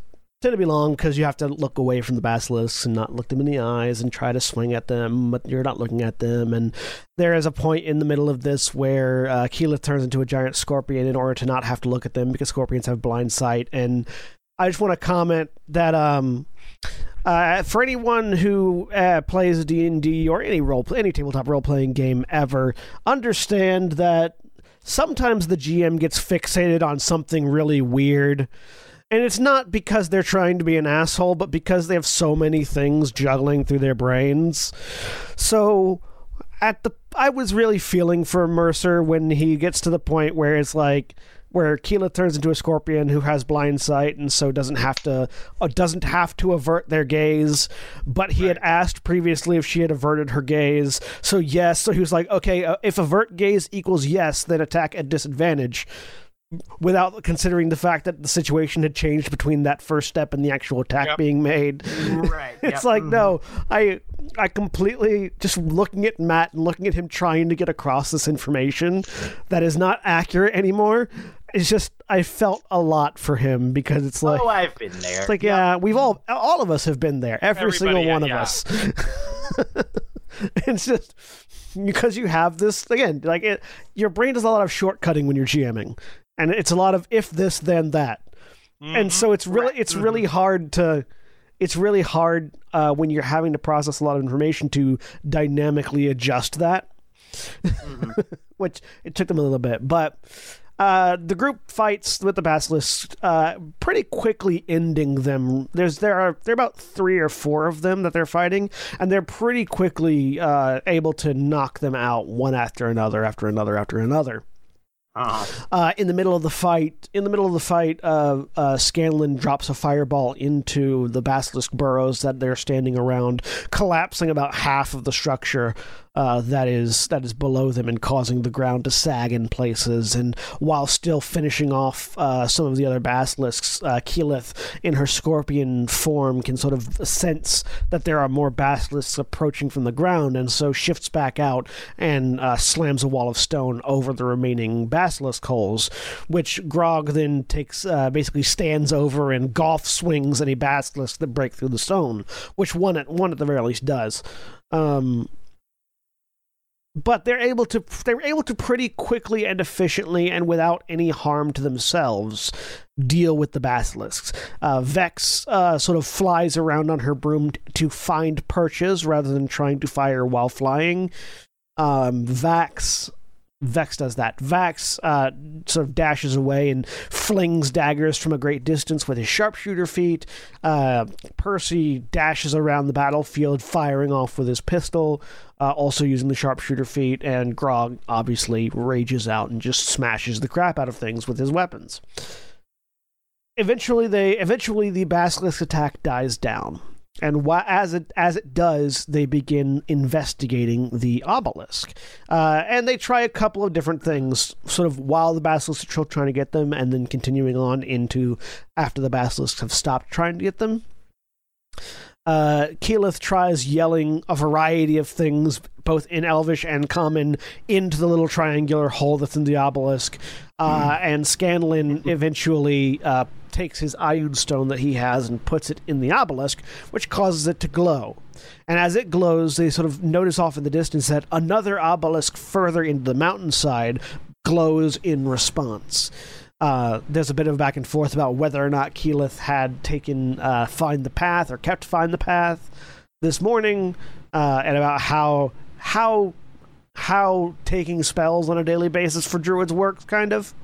tend to be long because you have to look away from the basilisks and not look them in the eyes and try to swing at them, but you're not looking at them. And there is a point in the middle of this where uh, turns into a giant scorpion in order to not have to look at them because scorpions have blind sight. And I just want to comment that um, uh, for anyone who uh, plays D and D or any role, any tabletop role playing game ever, understand that sometimes the GM gets fixated on something really weird. And it's not because they're trying to be an asshole, but because they have so many things juggling through their brains. So at the I was really feeling for Mercer when he gets to the point where it's like where Keyleth turns into a scorpion who has blind sight and so doesn't have to uh, doesn't have to avert their gaze. But he had asked previously if she had averted her gaze. So yes, so he was like, okay, uh, if avert gaze equals yes, then attack at disadvantage. Without considering the fact that the situation had changed between that first step and the actual attack Yep. being made, Right. it's yep, like mhm. no, I I completely just looking at Matt and looking at him trying to get across this information that is not accurate anymore. It's just I felt a lot for him because it's like oh, I've been there. it's like yeah, we've all all of us have been there. Every single Everybody, one of yeah. us. it's just because you have this again, like it, your brain does a lot of shortcutting when you're GMing, and it's a lot of if this then that. And so it's really it's really hard to it's really hard uh, when you're having to process a lot of information to dynamically adjust that. Which it took them a little bit. But uh, the group fights with the basilisk uh, pretty quickly ending them. There's there are there are about three or four of them that they're fighting and they're pretty quickly uh, able to knock them out one after another after another after another Uh, uh, in the middle of the fight, in the middle of the fight, uh, uh, Scanlan drops a fireball into the basilisk burrows that they're standing around, collapsing about half of the structure uh, that is that is below them and causing the ground to sag in places. And while still finishing off uh, some of the other basilisks, uh, Keyleth, in her scorpion form, can sort of sense that there are more basilisks approaching from the ground, and so shifts back out and uh, slams a wall of stone over the remaining basilisk holes, which Grog then takes, uh, basically stands over and golf swings any basilisk that break through the stone, which one at one at the very least does. Um, but they're able to they're able to pretty quickly and efficiently and without any harm to themselves deal with the basilisks. Uh, Vex uh, sort of flies around on her broom to find perches rather than trying to fire while flying. Um, Vax Vex does that. Vax uh, sort of dashes away and flings daggers from a great distance with his sharpshooter feat. Uh, Percy dashes around the battlefield, firing off with his pistol, uh, also using the sharpshooter feat. And Grog obviously rages out and just smashes the crap out of things with his weapons. Eventually, they eventually the basilisk attack dies down. And as it as it does, they begin investigating the obelisk, uh, and they try a couple of different things, sort of while the basilisks are still trying to get them, and then continuing on into after the basilisks have stopped trying to get them. Uh, Keyleth tries yelling a variety of things, both in Elvish and Common, into the little triangular hole that's in the obelisk. Uh, and Scanlan eventually uh, takes his Ioun stone that he has and puts it in the obelisk, which causes it to glow. And as it glows, they sort of notice off in the distance that another obelisk further into the mountainside glows in response. Uh, there's a bit of back and forth about whether or not Keyleth had taken uh, Find the Path or kept Find the Path this morning, uh, and about how how how taking spells on a daily basis for druids works, kind of.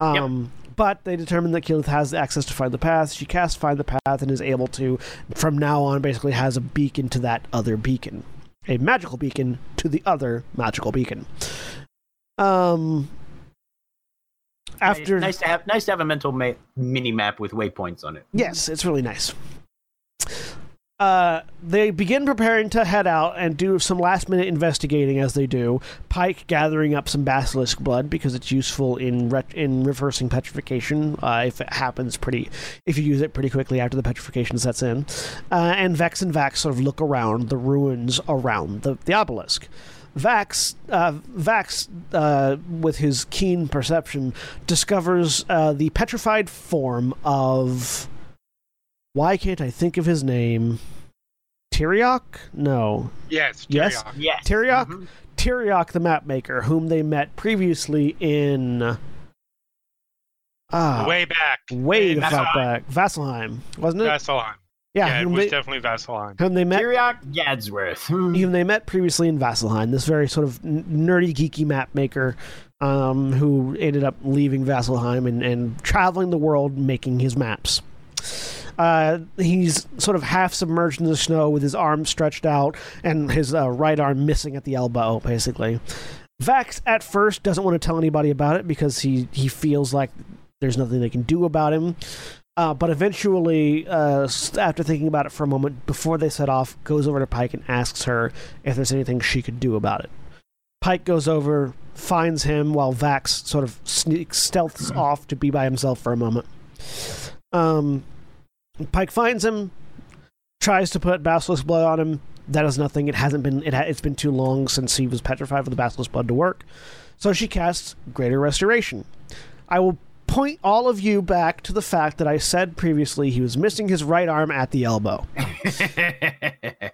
Um, But they determine that Keyleth has access to Find the Path. She casts Find the Path and is able to, from now on, basically has a beacon to that other beacon, a magical beacon to the other magical beacon. Um. After nice to have nice to have a mental ma- mini map with waypoints on it. Yes, it's really nice. Uh, they begin preparing to head out and do some last minute investigating as they do. Pike gathering up some basilisk blood because it's useful in ret- in reversing petrification uh, if it happens pretty if you use it pretty quickly after the petrification sets in. Uh, and Vex and Vax sort of look around the ruins around the, the obelisk. Vax, uh, Vax, uh, with his keen perception, discovers uh, the petrified form of Why can't I think of his name? Tyriok? No. Yes. Yes? Yes. Tyriok? Mhm. Tyriok the map maker, whom they met previously in. Ah, Way back. way in the fuck back. Vasselheim, wasn't it? Vasselheim. yeah, Yeah, it was they, definitely Vasselheim. whom they met Tyriok Gadsworth. Whom they met previously in Vasselheim, this very sort of n- nerdy, geeky map maker um, who ended up leaving Vasselheim and, and traveling the world making his maps. Uh, he's sort of half submerged in the snow with his arms stretched out and his uh, right arm missing at the elbow, basically. Vax at first doesn't want to tell anybody about it because he, he feels like there's nothing they can do about him. Uh, but eventually, uh, after thinking about it for a moment, before they set off, goes over to Pike and asks her if there's anything she could do about it. Pike goes over, finds him while Vax sort of sneaks, stealths off to be by himself for a moment. Um, Pike finds him, tries to put Basilisk blood on him. That is nothing. It hasn't been. It ha- it's been too long since he was petrified for the Basilisk blood to work. So she casts Greater Restoration. I will point all of you back to the fact that I said previously he was missing his right arm at the elbow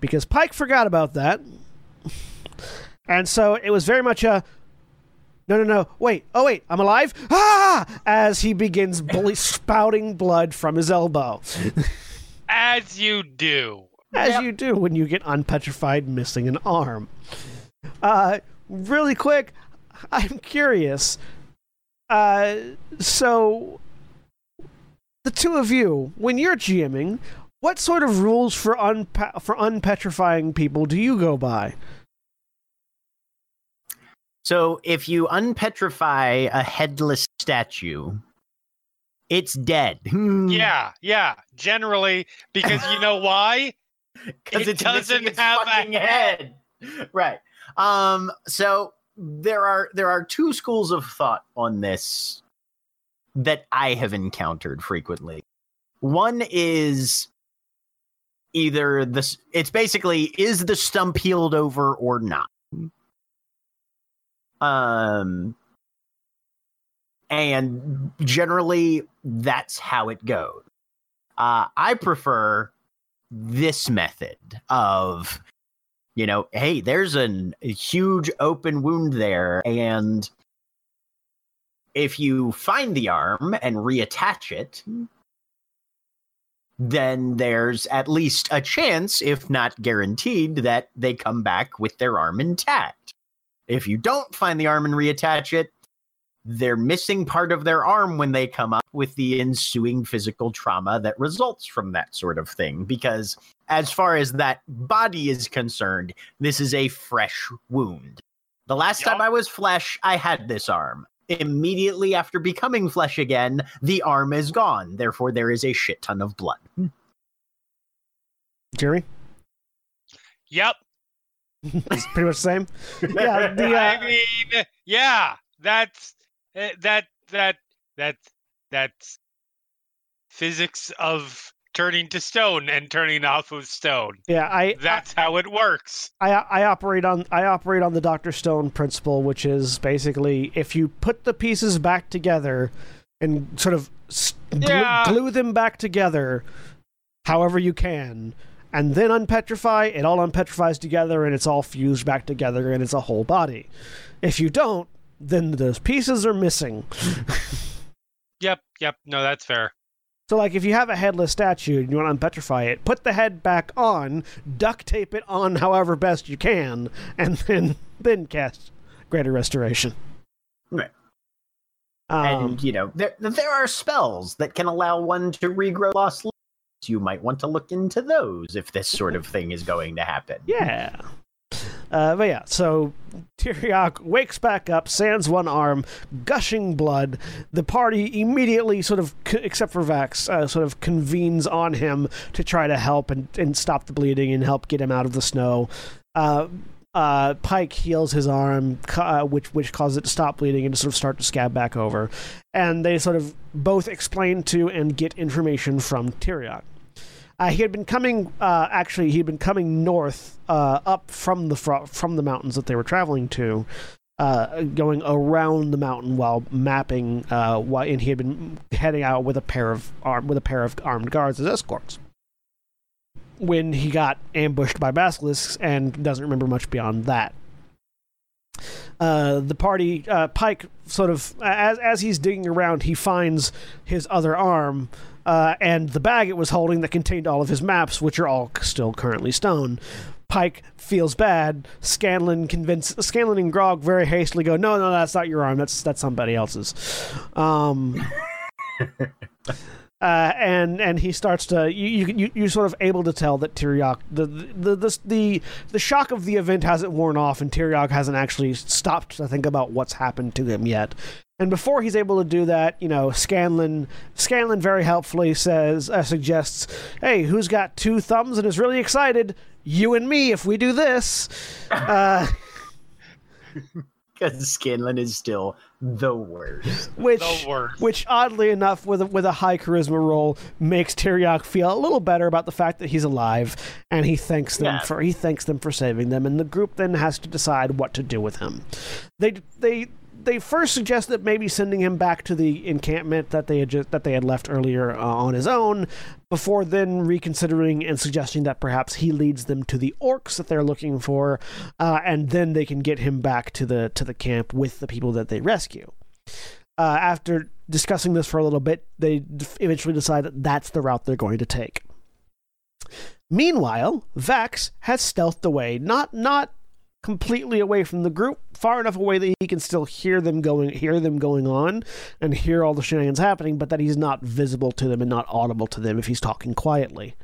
because Pike forgot about that. And so it was very much a no, no, no, wait, oh, wait, I'm alive? Ah! As he begins bully spouting blood from his elbow. As you do. As Yep. you do when you get unpetrified missing an arm. Uh, really quick, I'm curious. Uh, so, the two of you, when you're GMing, what sort of rules for unpa- for unpetrifying people do you go by? So if you unpetrify a headless statue, it's dead. Yeah, yeah. Generally, because you know why? because It missing doesn't have a fucking head. Right. Um. So there are there are two schools of thought on this that I have encountered frequently. One is either this. It's basically is the stump healed over or not. Um. And generally, that's how it goes. Uh, I prefer this method of you know hey there's an, a huge open wound there and if you find the arm and reattach it then there's at least a chance if not guaranteed that they come back with their arm intact if you don't find the arm and reattach it they're missing part of their arm when they come up with the ensuing physical trauma that results from that sort of thing because as far as that body is concerned, this is a fresh wound. The last Yup. time I was flesh, I had this arm. Immediately after becoming flesh again, the arm is gone. Therefore, there is a shit ton of blood. Jerry? Yep. It's pretty much the same. Yeah, the, uh, I mean, yeah. That's eh, that that that that's physics of turning to stone and turning off of stone. yeah, I, That's how it works. I I operate on I operate on the Doctor Stone principle, which is basically if you put the pieces back together and sort of glue, glue them back together, however you can, and then unpetrify, it all unpetrifies together and it's all fused back together and it's a whole body. If you don't, then those pieces are missing. Yep, yep. No, that's fair. So, like, if you have a headless statue and you want to unpetrify it, put the head back on, duct tape it on however best you can, and then then cast Greater Restoration. Right. Um, and, you know, there, there are spells that can allow one to regrow lost limbs. You might want to look into those if this sort of thing is going to happen. yeah. Uh, but yeah, so Tyriok wakes back up, sands one arm, gushing blood. The party immediately, sort of, except for Vax, uh, sort of convenes on him to try to help and, and stop the bleeding and help get him out of the snow. Uh, uh, Pike heals his arm, uh, which which causes it to stop bleeding and to sort of start to scab back over. And they sort of both explain to and get information from Tyriok. Uh, he had been coming. Uh, actually, he had been coming north, uh, up from the fro- from the mountains that they were traveling to, uh, going around the mountain while mapping. Uh, while and he had been heading out with a pair of arm with a pair of armed guards as escorts. When he got ambushed by basilisks and doesn't remember much beyond that. Uh, the party uh, Pike sort of as as he's digging around, he finds his other arm uh, and the bag it was holding that contained all of his maps, which are all still currently stone. Pike feels bad. Scanlan convince Scanlan and Grog very hastily go, "No, no, that's not your arm. That's that's somebody else's." Um, uh, and and he starts to you you you sort of able to tell that Tyriok the the the the the shock of the event hasn't worn off, and Tyriok hasn't actually stopped to think about what's happened to him yet. And before he's able to do that, you know, Scanlan Scanlan very helpfully says uh, suggests, "Hey, who's got two thumbs and is really excited? You and me if we do this." Uh, Because Scanlan is still the worst. which The worst. which oddly enough with a, with a high charisma roll makes Tyriok feel a little better about the fact that he's alive and he thanks them Yeah. for he thanks them for saving them and the group then has to decide what to do with him. They they they first suggest that maybe sending him back to the encampment that they had just, that they had left earlier uh, on his own before then reconsidering and suggesting that perhaps he leads them to the orcs that they're looking for uh, and then they can get him back to the to the camp with the people that they rescue uh, after discussing this for a little bit, they eventually decide that that's the route they're going to take. Meanwhile, Vax has stealthed away, not not completely away from the group, far enough away that he can still hear them going hear them going on and hear all the shenanigans happening, but that he's not visible to them and not audible to them if he's talking quietly.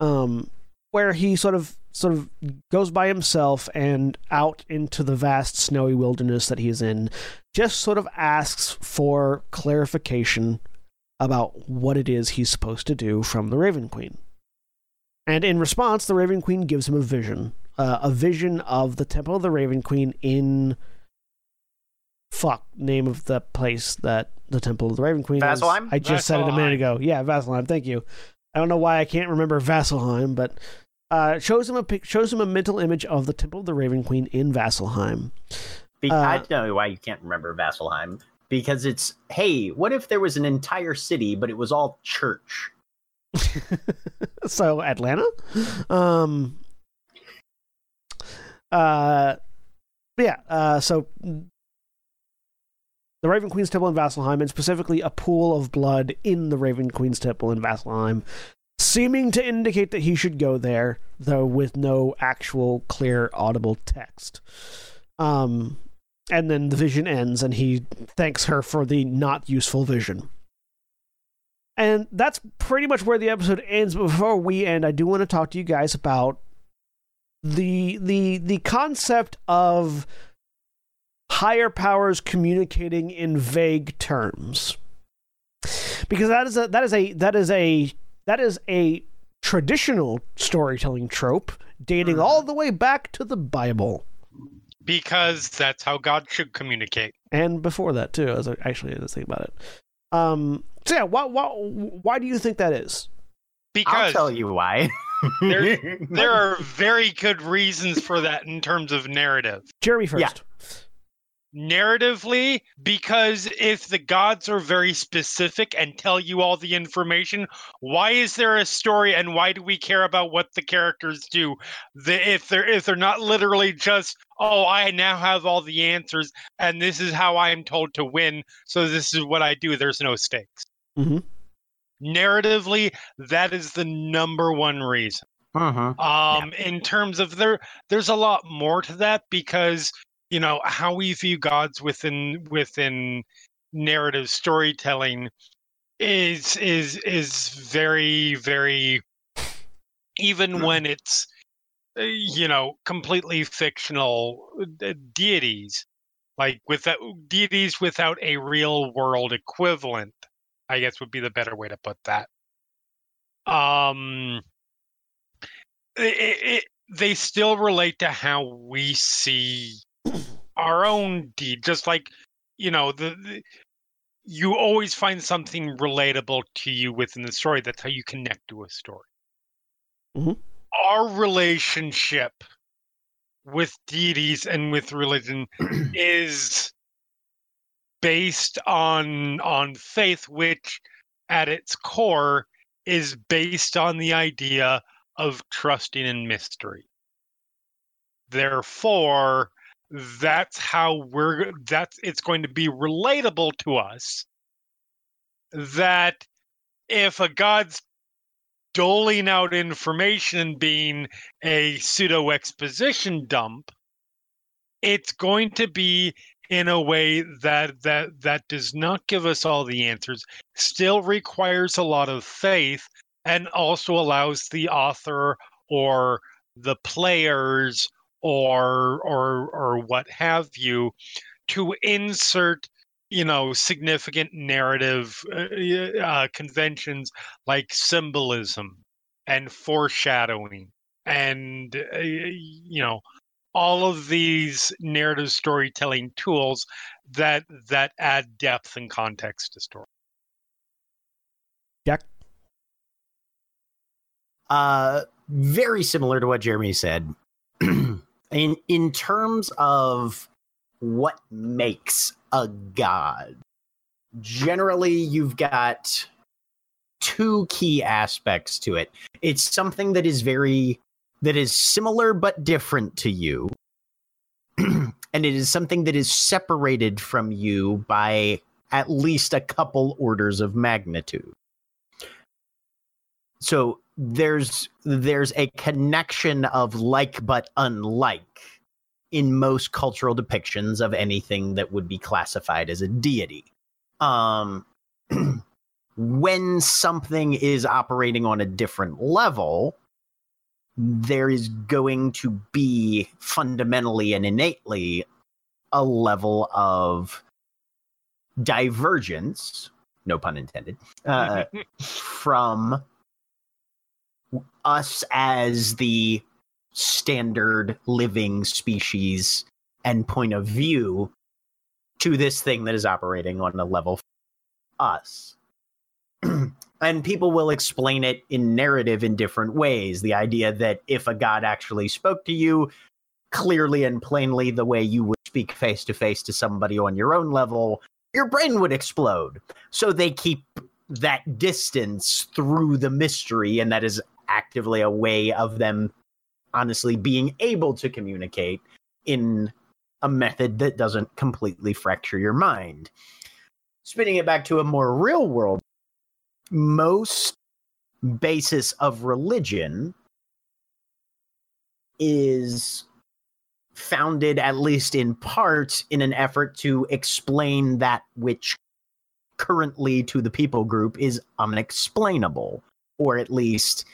Um, where he sort of sort of goes by himself and out into the vast snowy wilderness that he's in just sort of asks for clarification about what it is he's supposed to do from the Raven Queen. And in response, the Raven Queen gives him a vision, uh, a vision of the Temple of the Raven Queen in fuck name of the place that the Temple of the Raven Queen is. Vasselheim? I just said it a minute ago. Yeah, Vasselheim. Thank you. I don't know why I can't remember Vasselheim, but uh, shows him a shows him a mental image of the Temple of the Raven Queen in Vasselheim. Be- Uh, I know why you can't remember Vasselheim. Because it's, hey, what if there was an entire city, but it was all church? so Atlanta. Um. Uh. Yeah. Uh. So the Raven Queen's Temple in Vasselheim, and specifically a pool of blood in the Raven Queen's Temple in Vasselheim, seeming to indicate that he should go there, though with no actual clear audible text. Um. And then the vision ends, and he thanks her for the not useful vision. And that's pretty much where the episode ends. But before we end, I do want to talk to you guys about the the the concept of higher powers communicating in vague terms. Because that is a that is a that is a that is a traditional storytelling trope dating all the way back to the Bible. because that's how God should communicate. and before that too. As I actually I was thinking about it. Um, so yeah, why, why why do you think that is? Because i'll tell you why. There- there are very good reasons for that in terms of narrative. Jeremy first. Yeah. Narratively, because if the gods are very specific and tell you all the information, why is there a story and why do we care about what the characters do? The, if they're if they're not literally just, oh, I now have all the answers and this is how I am told to win, so this is what I do. There's no stakes. Mhm. Narratively, that is the number one reason. Mhm. Um, in terms of there, there's a lot more to that because you know how we view gods within within narrative storytelling is is is very very even when it's uh, you know completely fictional uh, deities like without deities without a real world equivalent i guess would be the better way to put that um it, it, they still relate to how we see our own deed just like you know the, the you always find something relatable to you within the story that's how you connect to a story Mhm. our relationship with deities and with religion is based on on faith which at its core is based on the idea of trusting in mystery. Therefore that's how we're that's it's going to be relatable to us that if a god's doling out information being a pseudo exposition dump it's going to be in a way that that that does not give us all the answers still requires a lot of faith and also allows the author or the players or or or what have you to insert you know significant narrative uh, uh, conventions like symbolism and foreshadowing and uh, you know all of these narrative storytelling tools that that add depth and context to story Jack? Uh, very similar to what Jeremy said. in in terms of what makes a god, generally you've got two key aspects to it. It's something that is very that is similar but different to you. and it is something that is separated from you by at least a couple orders of magnitude. So there's there's a connection of like but unlike in most cultural depictions of anything that would be classified as a deity. Um when something is operating on a different level, there is going to be fundamentally and innately a level of divergence, no pun intended, uh, from us as the standard living species and point of view to this thing that is operating on a level us. and people will explain it in narrative in different ways. The idea that if a god actually spoke to you clearly and plainly the way you would speak face to face to somebody on your own level, your brain would explode. So they keep that distance through the mystery, and that is actively a way of them honestly being able to communicate in a method that doesn't completely fracture your mind. Spinning it back to a more real world, most basis of religion is founded at least in part in an effort to explain that which currently to the people group is unexplainable or at least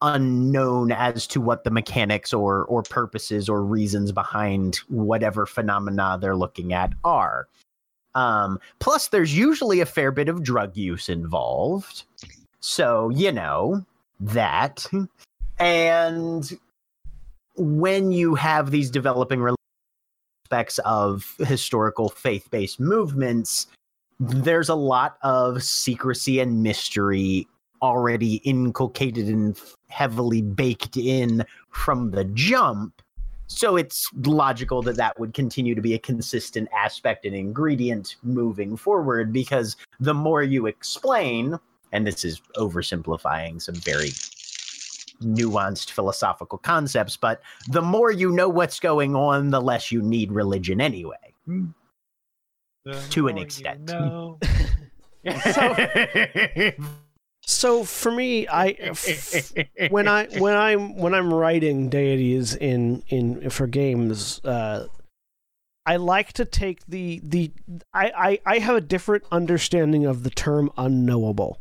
unknown as to what the mechanics or or purposes or reasons behind whatever phenomena they're looking at are. Um, plus, there's usually a fair bit of drug use involved, so you know that. And when you have these developing aspects of historical faith-based movements, there's a lot of secrecy and mystery already inculcated and heavily baked in from the jump. So it's logical that that would continue to be a consistent aspect and ingredient moving forward because the more you explain, and this is oversimplifying some very nuanced philosophical concepts, but the more you know what's going on, the less you need religion anyway. to an extent. You know. So for me, I f- when I when I'm when I'm writing deities in in for games, uh, I like to take the the I, I I have a different understanding of the term unknowable.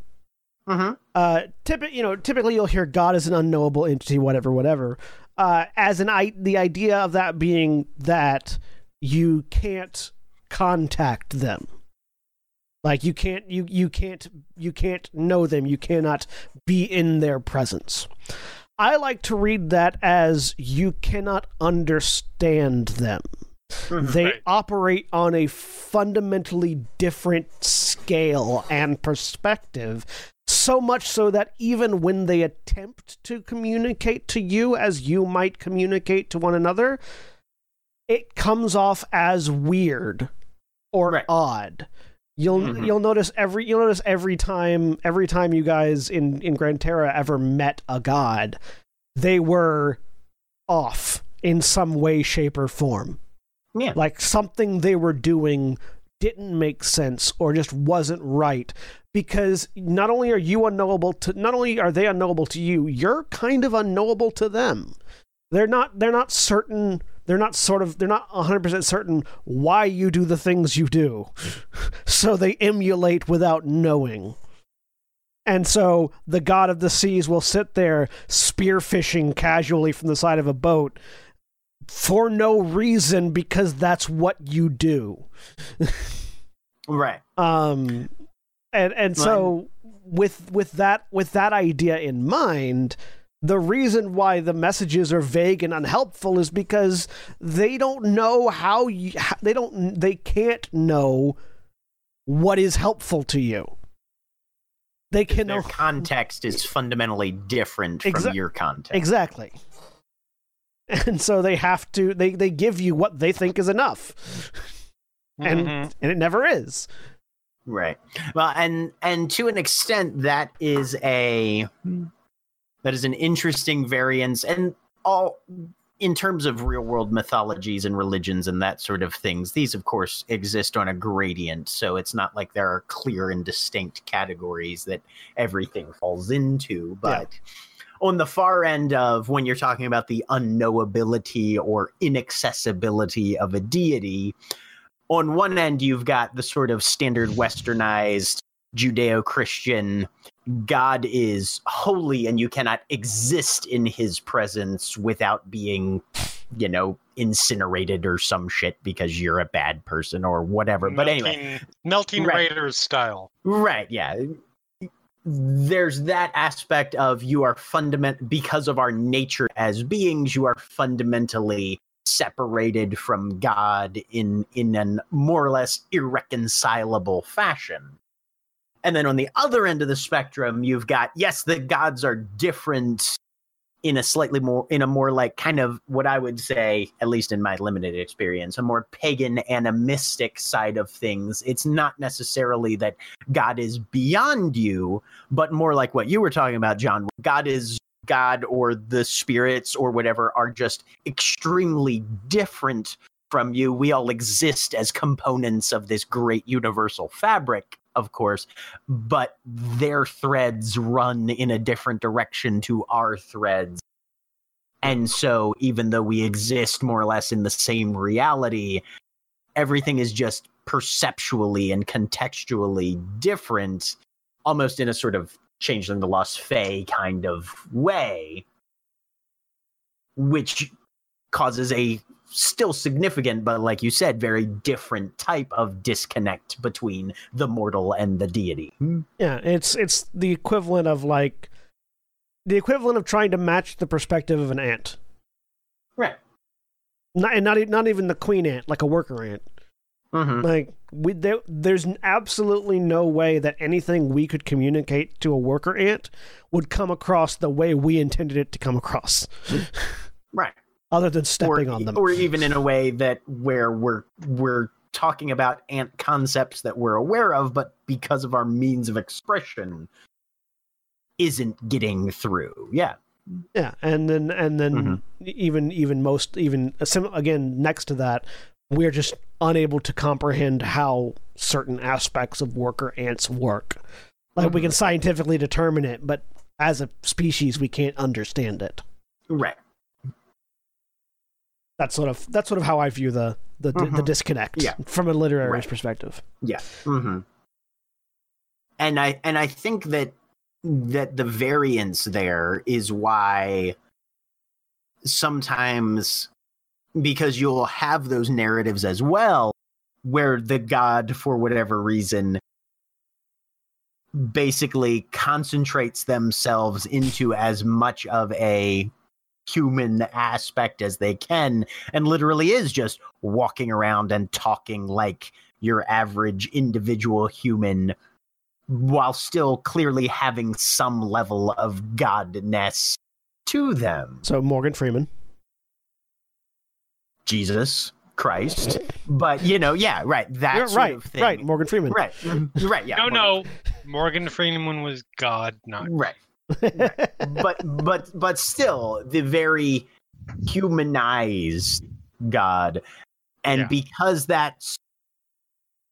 Mhm. Uh, typically, you know, typically you'll hear God is an unknowable entity, whatever, whatever. Uh, as an I, the idea of that being that you can't contact them like you can't you you can't you can't know them you cannot be in their presence i like to read that as you cannot understand them mm-hmm. they Right. operate on a fundamentally different scale and perspective so much so that even when they attempt to communicate to you as you might communicate to one another, it comes off as weird or Right. odd. You'll Mhm. you'll notice every you'll notice every time every time you guys in in Grand Terra ever met a god, they were off in some way, shape, or form. Yeah. Like something they were doing didn't make sense or just wasn't right because not only are you unknowable to not only are they unknowable to you, you're kind of unknowable to them. They're not they're not certain they're not sort of they're not 100% certain why you do the things you do. so they emulate without knowing. And so the god of the seas will sit there spearfishing casually from the side of a boat for no reason because that's what you do. Right. Um and and so with with that with that idea in mind, the reason why the messages are vague and unhelpful is because they don't know how you they don't they can't know what is helpful to you. They can Their context is fundamentally different from Exa- your context. Exactly. And so they have to they they give you what they think is enough. And Mhm. and it never is. Right. Well, and and to an extent, that is a that is an interesting variance, and all in terms of real world mythologies and religions and that sort of things. These, of course, exist on a gradient, so it's not like there are clear and distinct categories that everything falls into. But on the far end of when you're talking about the unknowability or inaccessibility of a deity, on one end you've got the sort of standard westernized judeo-christian god is holy and you cannot exist in his presence without being you know incinerated or some shit because you're a bad person or whatever but anyway Melting- melting Right. raiders style. Right, yeah. There's that aspect of you are fundament because of our nature as beings, you are fundamentally separated from God in in an more or less irreconcilable fashion. And then on the other end of the spectrum, you've got yes, the gods are different in a slightly more in a more like kind of what I would say, at least in my limited experience, a more pagan animistic side of things. It's not necessarily that God is beyond you, but more like what you were talking about, John. God is God or the spirits or whatever are just extremely different from you. We all exist as components of this great universal fabric, of course, but their threads run in a different direction to our threads. And so, even though we exist more or less in the same reality, everything is just perceptually and contextually different, almost in a sort of changeling the lost Fae kind of way, which causes a still significant, but like you said, very different type of disconnect between the mortal and the deity. Yeah, it's it's the equivalent of like the equivalent of trying to match the perspective of an ant. Right. Not and not not even the queen ant, like a worker ant. Mm-hmm. Like we there, there's absolutely no way that anything we could communicate to a worker ant would come across the way we intended it to come across, Right. Other than stepping or, on them. or even in a way that where we're we're talking about ant concepts that we're aware of, but because of our means of expression, isn't getting through. Yeah. Yeah, and then and then Mhm. even even most even again next to that, we're just unable to comprehend how certain aspects of worker ants work. Like we can scientifically determine it, but as a species, we can't understand it. Right. That's sort of that's sort of how I view the the, the Mhm. disconnect Yeah. from a literary Right. perspective. Yeah. hmm And I and I think that that the variance there is why sometimes because you'll have those narratives as well where the god for whatever reason basically concentrates themselves into as much of a human aspect as they can and literally is just walking around and talking like your average individual human while still clearly having some level of godness to them. So Morgan Freeman. Jesus Christ. But you know, yeah, right. That Yeah, sort right, of thing. right. Morgan Freeman. Right. mhm, Right. Yeah. no, Morgan- no. Morgan Freeman was God, not Right. But but but still the very humanized God. And Yeah. because that's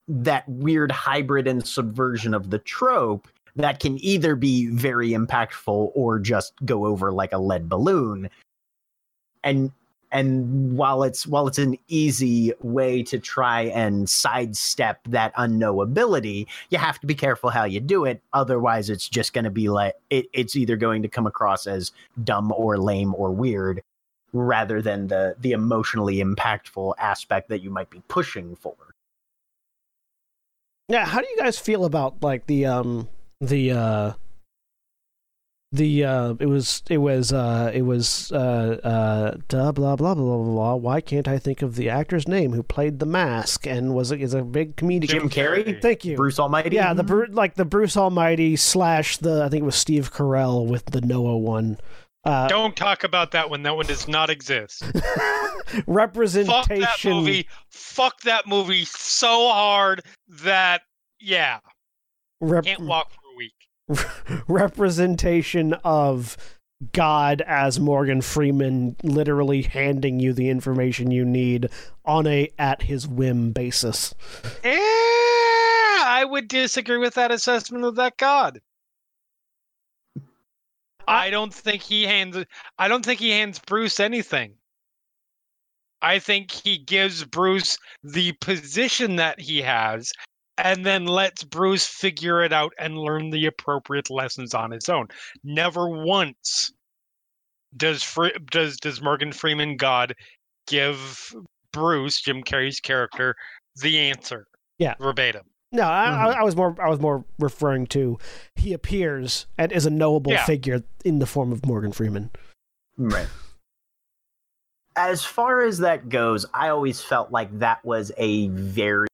that weird hybrid and subversion of the trope that can either be very impactful or just go over like a lead balloon. And and while it's while it's an easy way to try and sidestep that unknowability, you have to be careful how you do it. Otherwise, it's just going to be like it, it's either going to come across as dumb or lame or weird, rather than the the emotionally impactful aspect that you might be pushing for. Yeah, how do you guys feel about like the um the uh the uh it was it was uh it was uh uh blah blah blah blah blah blah why can't I think of the actor's name who played the mask and was a, is a big comedian Jim Carrey, Thank you. Bruce Almighty. Yeah, the like the Bruce Almighty slash the I think it was Steve Carell with the Noah one. Uh, Don't talk about that one. That one does not exist. Representation. Fuck representation. that movie. Fuck that movie so hard that yeah, rep- can't walk for a week. representation of God as Morgan Freeman, literally handing you the information you need on a at his whim basis. Eh, I would disagree with that assessment of that god. I don't think he hands I don't think he hands Bruce anything. I think he gives Bruce the position that he has and then lets Bruce figure it out and learn the appropriate lessons on his own. Never once does Fre- does does Morgan Freeman God give Bruce Jim Carrey's character the answer. Yeah. verbatim. No, I, Mhm. I, I was more I was more referring to he appears and is a knowable Yeah. figure in the form of Morgan Freeman. Right. As far as that goes, I always felt like that was a very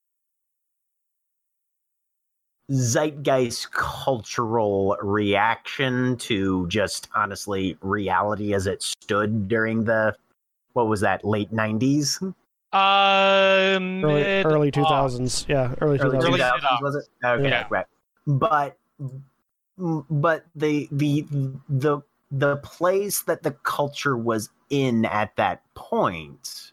zeitgeist cultural reaction to just honestly reality as it stood during the what was that late 90s Um, Early early uh, two thousands, yeah, early two early thousands. Early 2000s was it? okay Yeah. right. But but the the the the place that the culture was in at that point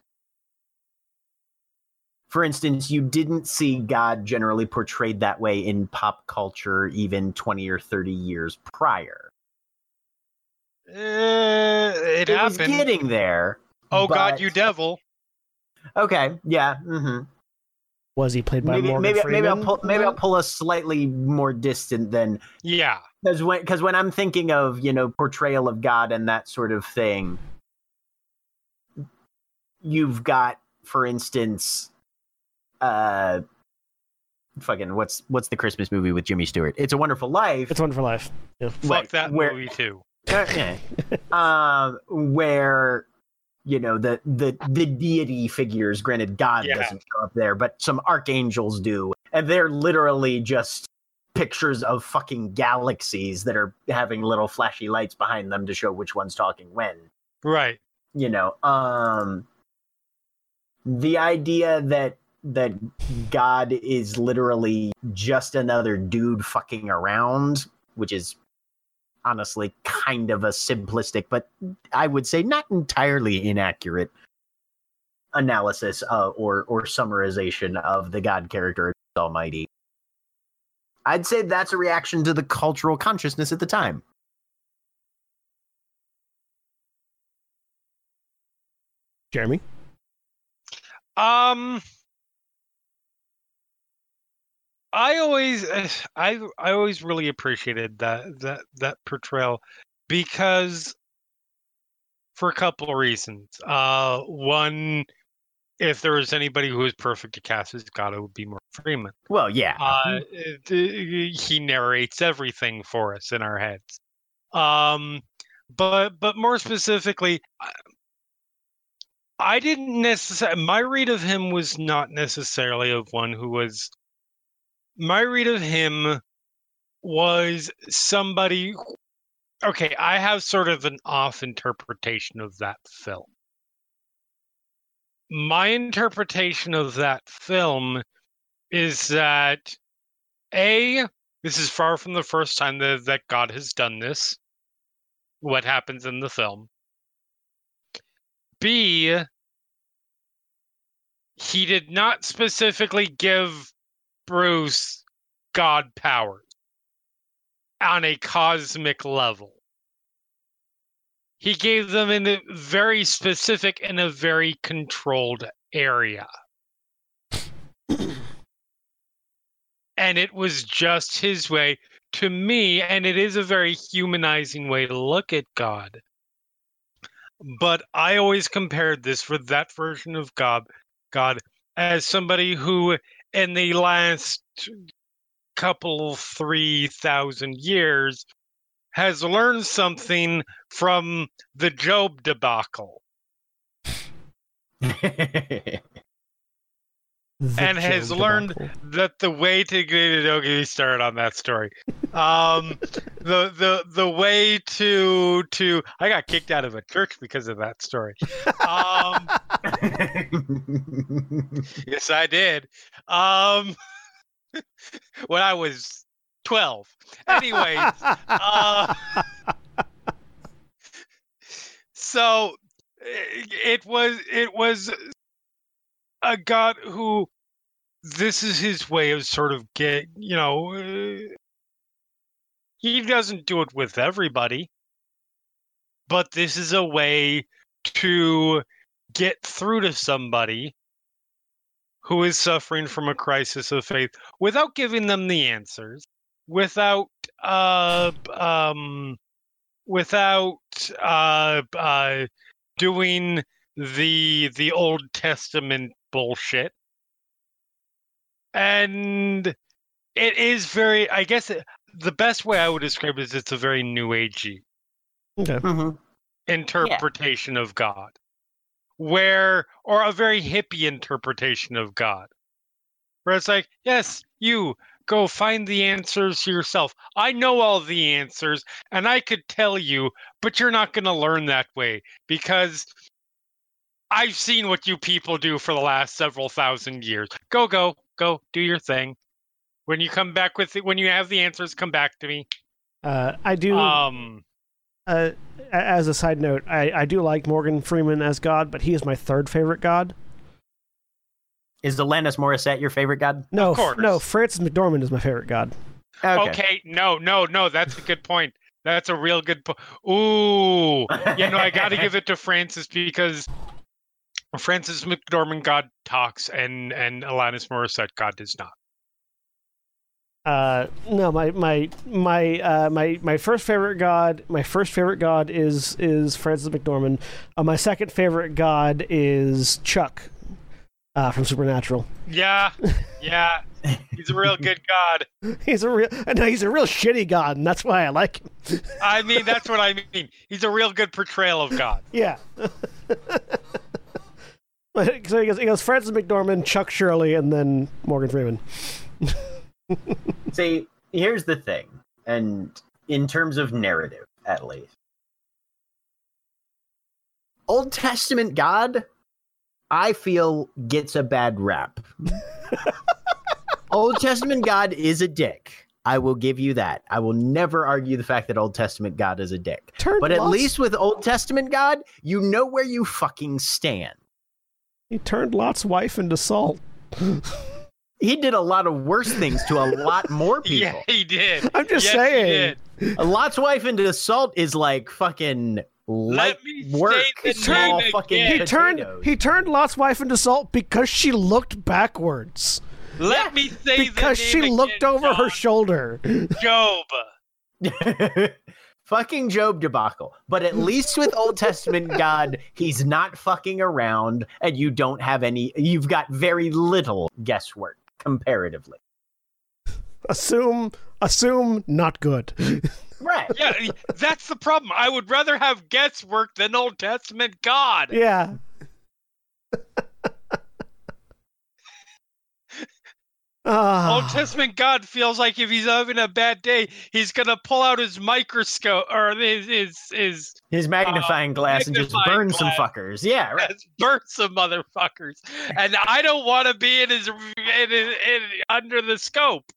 for instance you didn't see god generally portrayed that way in pop culture even 20 or 30 years prior Uh, it, it was happened. getting there oh God, you devil! okay yeah Mm-hmm. Was he played by maybe Morgan maybe, Freeman? maybe i'll pull maybe i'll pull a slightly more distant than Yeah, because when because when I'm thinking of you know portrayal of God and that sort of thing, you've got, for instance, uh, fucking what's what's the Christmas movie with Jimmy Stewart? It's a Wonderful Life. It's one for life. fuck Right, that where- movie too. Uh, yeah. um, where you know the the the deity figures. Granted, God Yeah. doesn't show up there, but some archangels do, and they're literally just pictures of fucking galaxies that are having little flashy lights behind them to show which one's talking when. Right. You know, um, the idea that that God is literally just another dude fucking around, which is honestly kind of a simplistic, but I would say not entirely inaccurate analysis uh, or or summarization of the God character Almighty. I'd say that's a reaction to the cultural consciousness at the time. Jeremy. Um, I always, I, I always really appreciated that that that portrayal because for a couple of reasons. Uh, one, if there was anybody who was perfect to cast as God, it would be Morgan Freeman. Well, yeah. Uh, he narrates everything for us in our heads. Um, but but more specifically, I- I didn't necessarily. My read of him was not necessarily of one who was. My read of him was somebody. Okay, I have sort of an off interpretation of that film. My interpretation of that film is that A, this is far from the first time that, that God has done this, what happens in the film. B, he did not specifically give Bruce God powers on a cosmic level. He gave them in a very specific in a very controlled area. and it was just his way to me, and it is a very humanizing way to look at God. But I always compared this with that version of God, God as somebody who, in the last couple three thousand years, has learned something from the Job debacle. The and has Job learned that the way to get don't get me started on that story. Um, the the the way to to I got kicked out of a church because of that story. Um, yes, I did. Um, when I was twelve. Anyways, uh, so i- it was it was a god who this is his way of sort of get you know uh, he doesn't do it with everybody. But this is a way to get through to somebody who is suffering from a crisis of faith without giving them the answers without uh um without uh uh doing the the old testament bullshit and it is very i guess it, the best way i would describe it is it's a very new agey Okay. Mhm. interpretation of god where or a very hippie interpretation of god where it's like yes you go find the answers yourself i know all the answers and i could tell you but you're not going to learn that way because i've seen what you people do for the last several thousand years go go go do your thing when you come back with it when you have the answers come back to me Uh, I do. um uh, as a side note, I, I do like Morgan Freeman as God, but he is my third favorite God. Is the Alanis Morissette your favorite god? No, Of course. no, Frances McDormand is my favorite God. Okay. no, no, no. That's a good point. That's a real good point. Ooh, yeah. No, I got to give it to Frances because Frances McDormand God talks and and Alanis Morissette God does not. Uh, no, my my my uh, my my first favorite God, my first favorite God is is Frances McDormand. Uh, my second favorite God is Chuck uh, from Supernatural. Yeah, yeah. He's a real good God. He's a real no, he's a real shitty God, and that's why I like him. I mean, that's what I mean. He's a real good portrayal of God. Yeah. so he goes, he goes Frances McDormand, Chuck Shurley, and then Morgan Freeman. See, here's the thing, and in terms of narrative, at least, Old Testament God, I feel gets a bad rap. Old Testament God is a dick. I will give you that. I will never argue the fact that Old Testament God is a dick. But at lots- least with Old Testament God, you know where you fucking stand. He turned Lot's wife into salt. He did a lot of worse things to a lot more people. Yeah, he did. I'm just Yes, saying. Lot's wife into salt is like fucking light Let me work. say the small name fucking. He turned he turned Lot's wife into salt because she looked backwards. Let me say Because the she name looked again, over her shoulder. Job. fucking Job debacle. But at least with Old Testament God, he's not fucking around, and you don't have any. You've got very little guesswork comparatively. assume assume not good. Right. Yeah, that's the problem. I would rather have guesswork than Old Testament God. yeah. Ah. Old Testament God feels like if he's having a bad day, he's gonna pull out his microscope or his his his His magnifying glass and just magnifying burn some fuckers. Yeah, right. has burnt some motherfuckers, and I don't want to be in his, in his in, under the scope.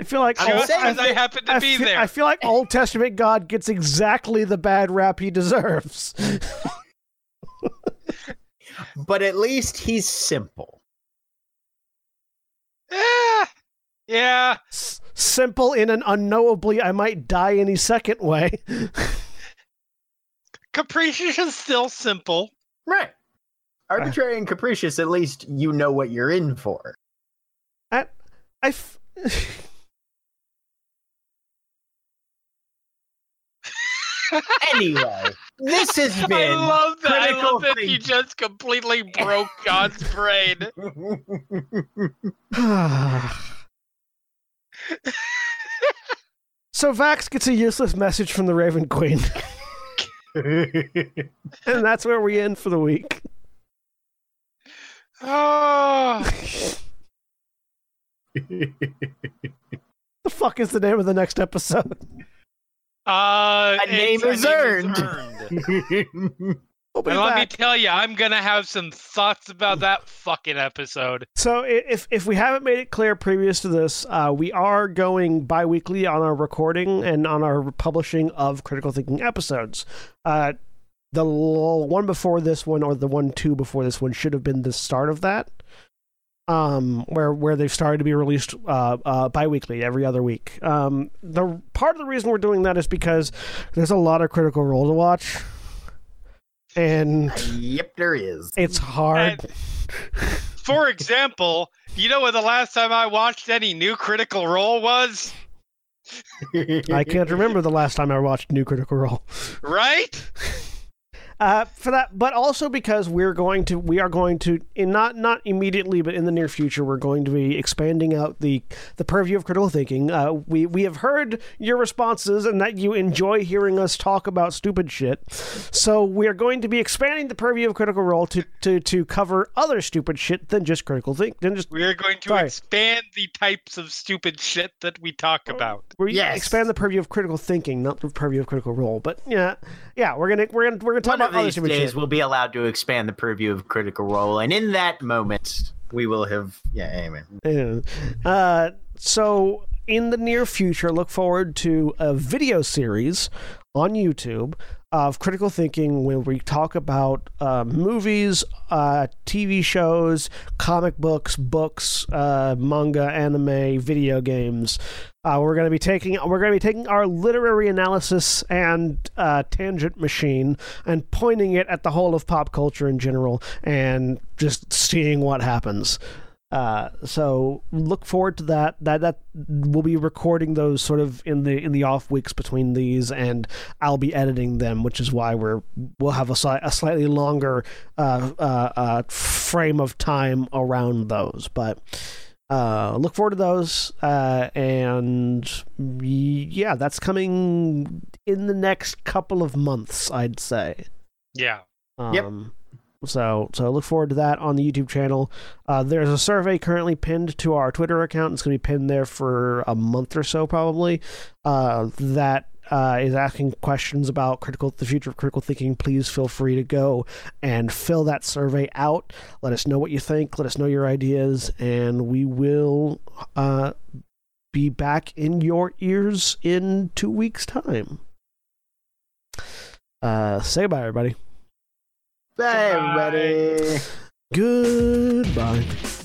I feel like I'm Old- Just saying because I, I happen to I be feel, there. I feel like Old Testament God gets exactly the bad rap he deserves. But at least he's simple. Eh, yeah, S- simple in an unknowably I might die any second way. capricious is still simple. Right. Arbitrary and capricious, at least you know what you're in for. I, I f- Anyway, this has I love that. I love that he just completely broke God's brain. so Vax gets a useless message from the Raven Queen, and that's where we end for the week. Oh, The fuck is the name of the next episode? Uh, A name is earned. earned. We'll And let me tell you, I'm gonna have some thoughts about that fucking episode. So if if we haven't made it clear previous to this, uh, we are going bi-weekly on our recording and on our publishing of critical thinking episodes. Uh, the l- one before this one or the one two before this one should have been the start of that. Um, where where they've started to be released uh, uh, bi-weekly every other week. Um, the part of the reason we're doing that is because there's a lot of critical role to watch, and yep, there is. it's hard. For example, you know when the last time I watched any new Critical Role was? I can't remember the last time I watched New Critical Role. Right? Uh, for that, but also because we're going to, we are going to, in not not immediately, but in the near future, we're going to be expanding out the the purview of critical thinking. Uh, we we have heard your responses and that you enjoy hearing us talk about stupid shit. So we are going to be expanding the purview of critical role to to to cover other stupid shit than just critical think, than just We are going to Sorry. expand the types of stupid shit that we talk about. we Yes. expand the purview of critical thinking, not the purview of critical role. But yeah, yeah, we're gonna we're gonna we're gonna talk about of these days, we'll be allowed to expand the purview of Critical Role, and in that moment, we will have. Yeah, anyway. Yeah. Uh, so in the near future, look forward to a video series on YouTube of critical thinking where we talk about uh, movies, uh, TV shows, comic books, books, uh, manga, anime, video games. Uh, we're going to be taking we're going to be taking our literary analysis and uh, tangent machine and pointing it at the whole of pop culture in general and just seeing what happens. Uh, so look forward to that. That that we'll be recording those sort of in the in the off weeks between these, and I'll be editing them, which is why we're we'll have a, sli- a slightly longer uh, uh, uh, frame of time around those. But uh, look forward to those, uh, and yeah, that's coming in the next couple of months, I'd say. Yeah. Yep. So, so look forward to that on the YouTube channel. Uh, there's a survey currently pinned to our Twitter account. It's going to be pinned there for a month or so, probably. Uh, that uh, is asking questions about critical, the future of critical thinking. Please feel free to go and fill that survey out. Let us know what you think. Let us know your ideas, and we will uh, be back in your ears in two weeks' time. Uh, say bye, everybody. Bye, Goodbye. everybody. Goodbye.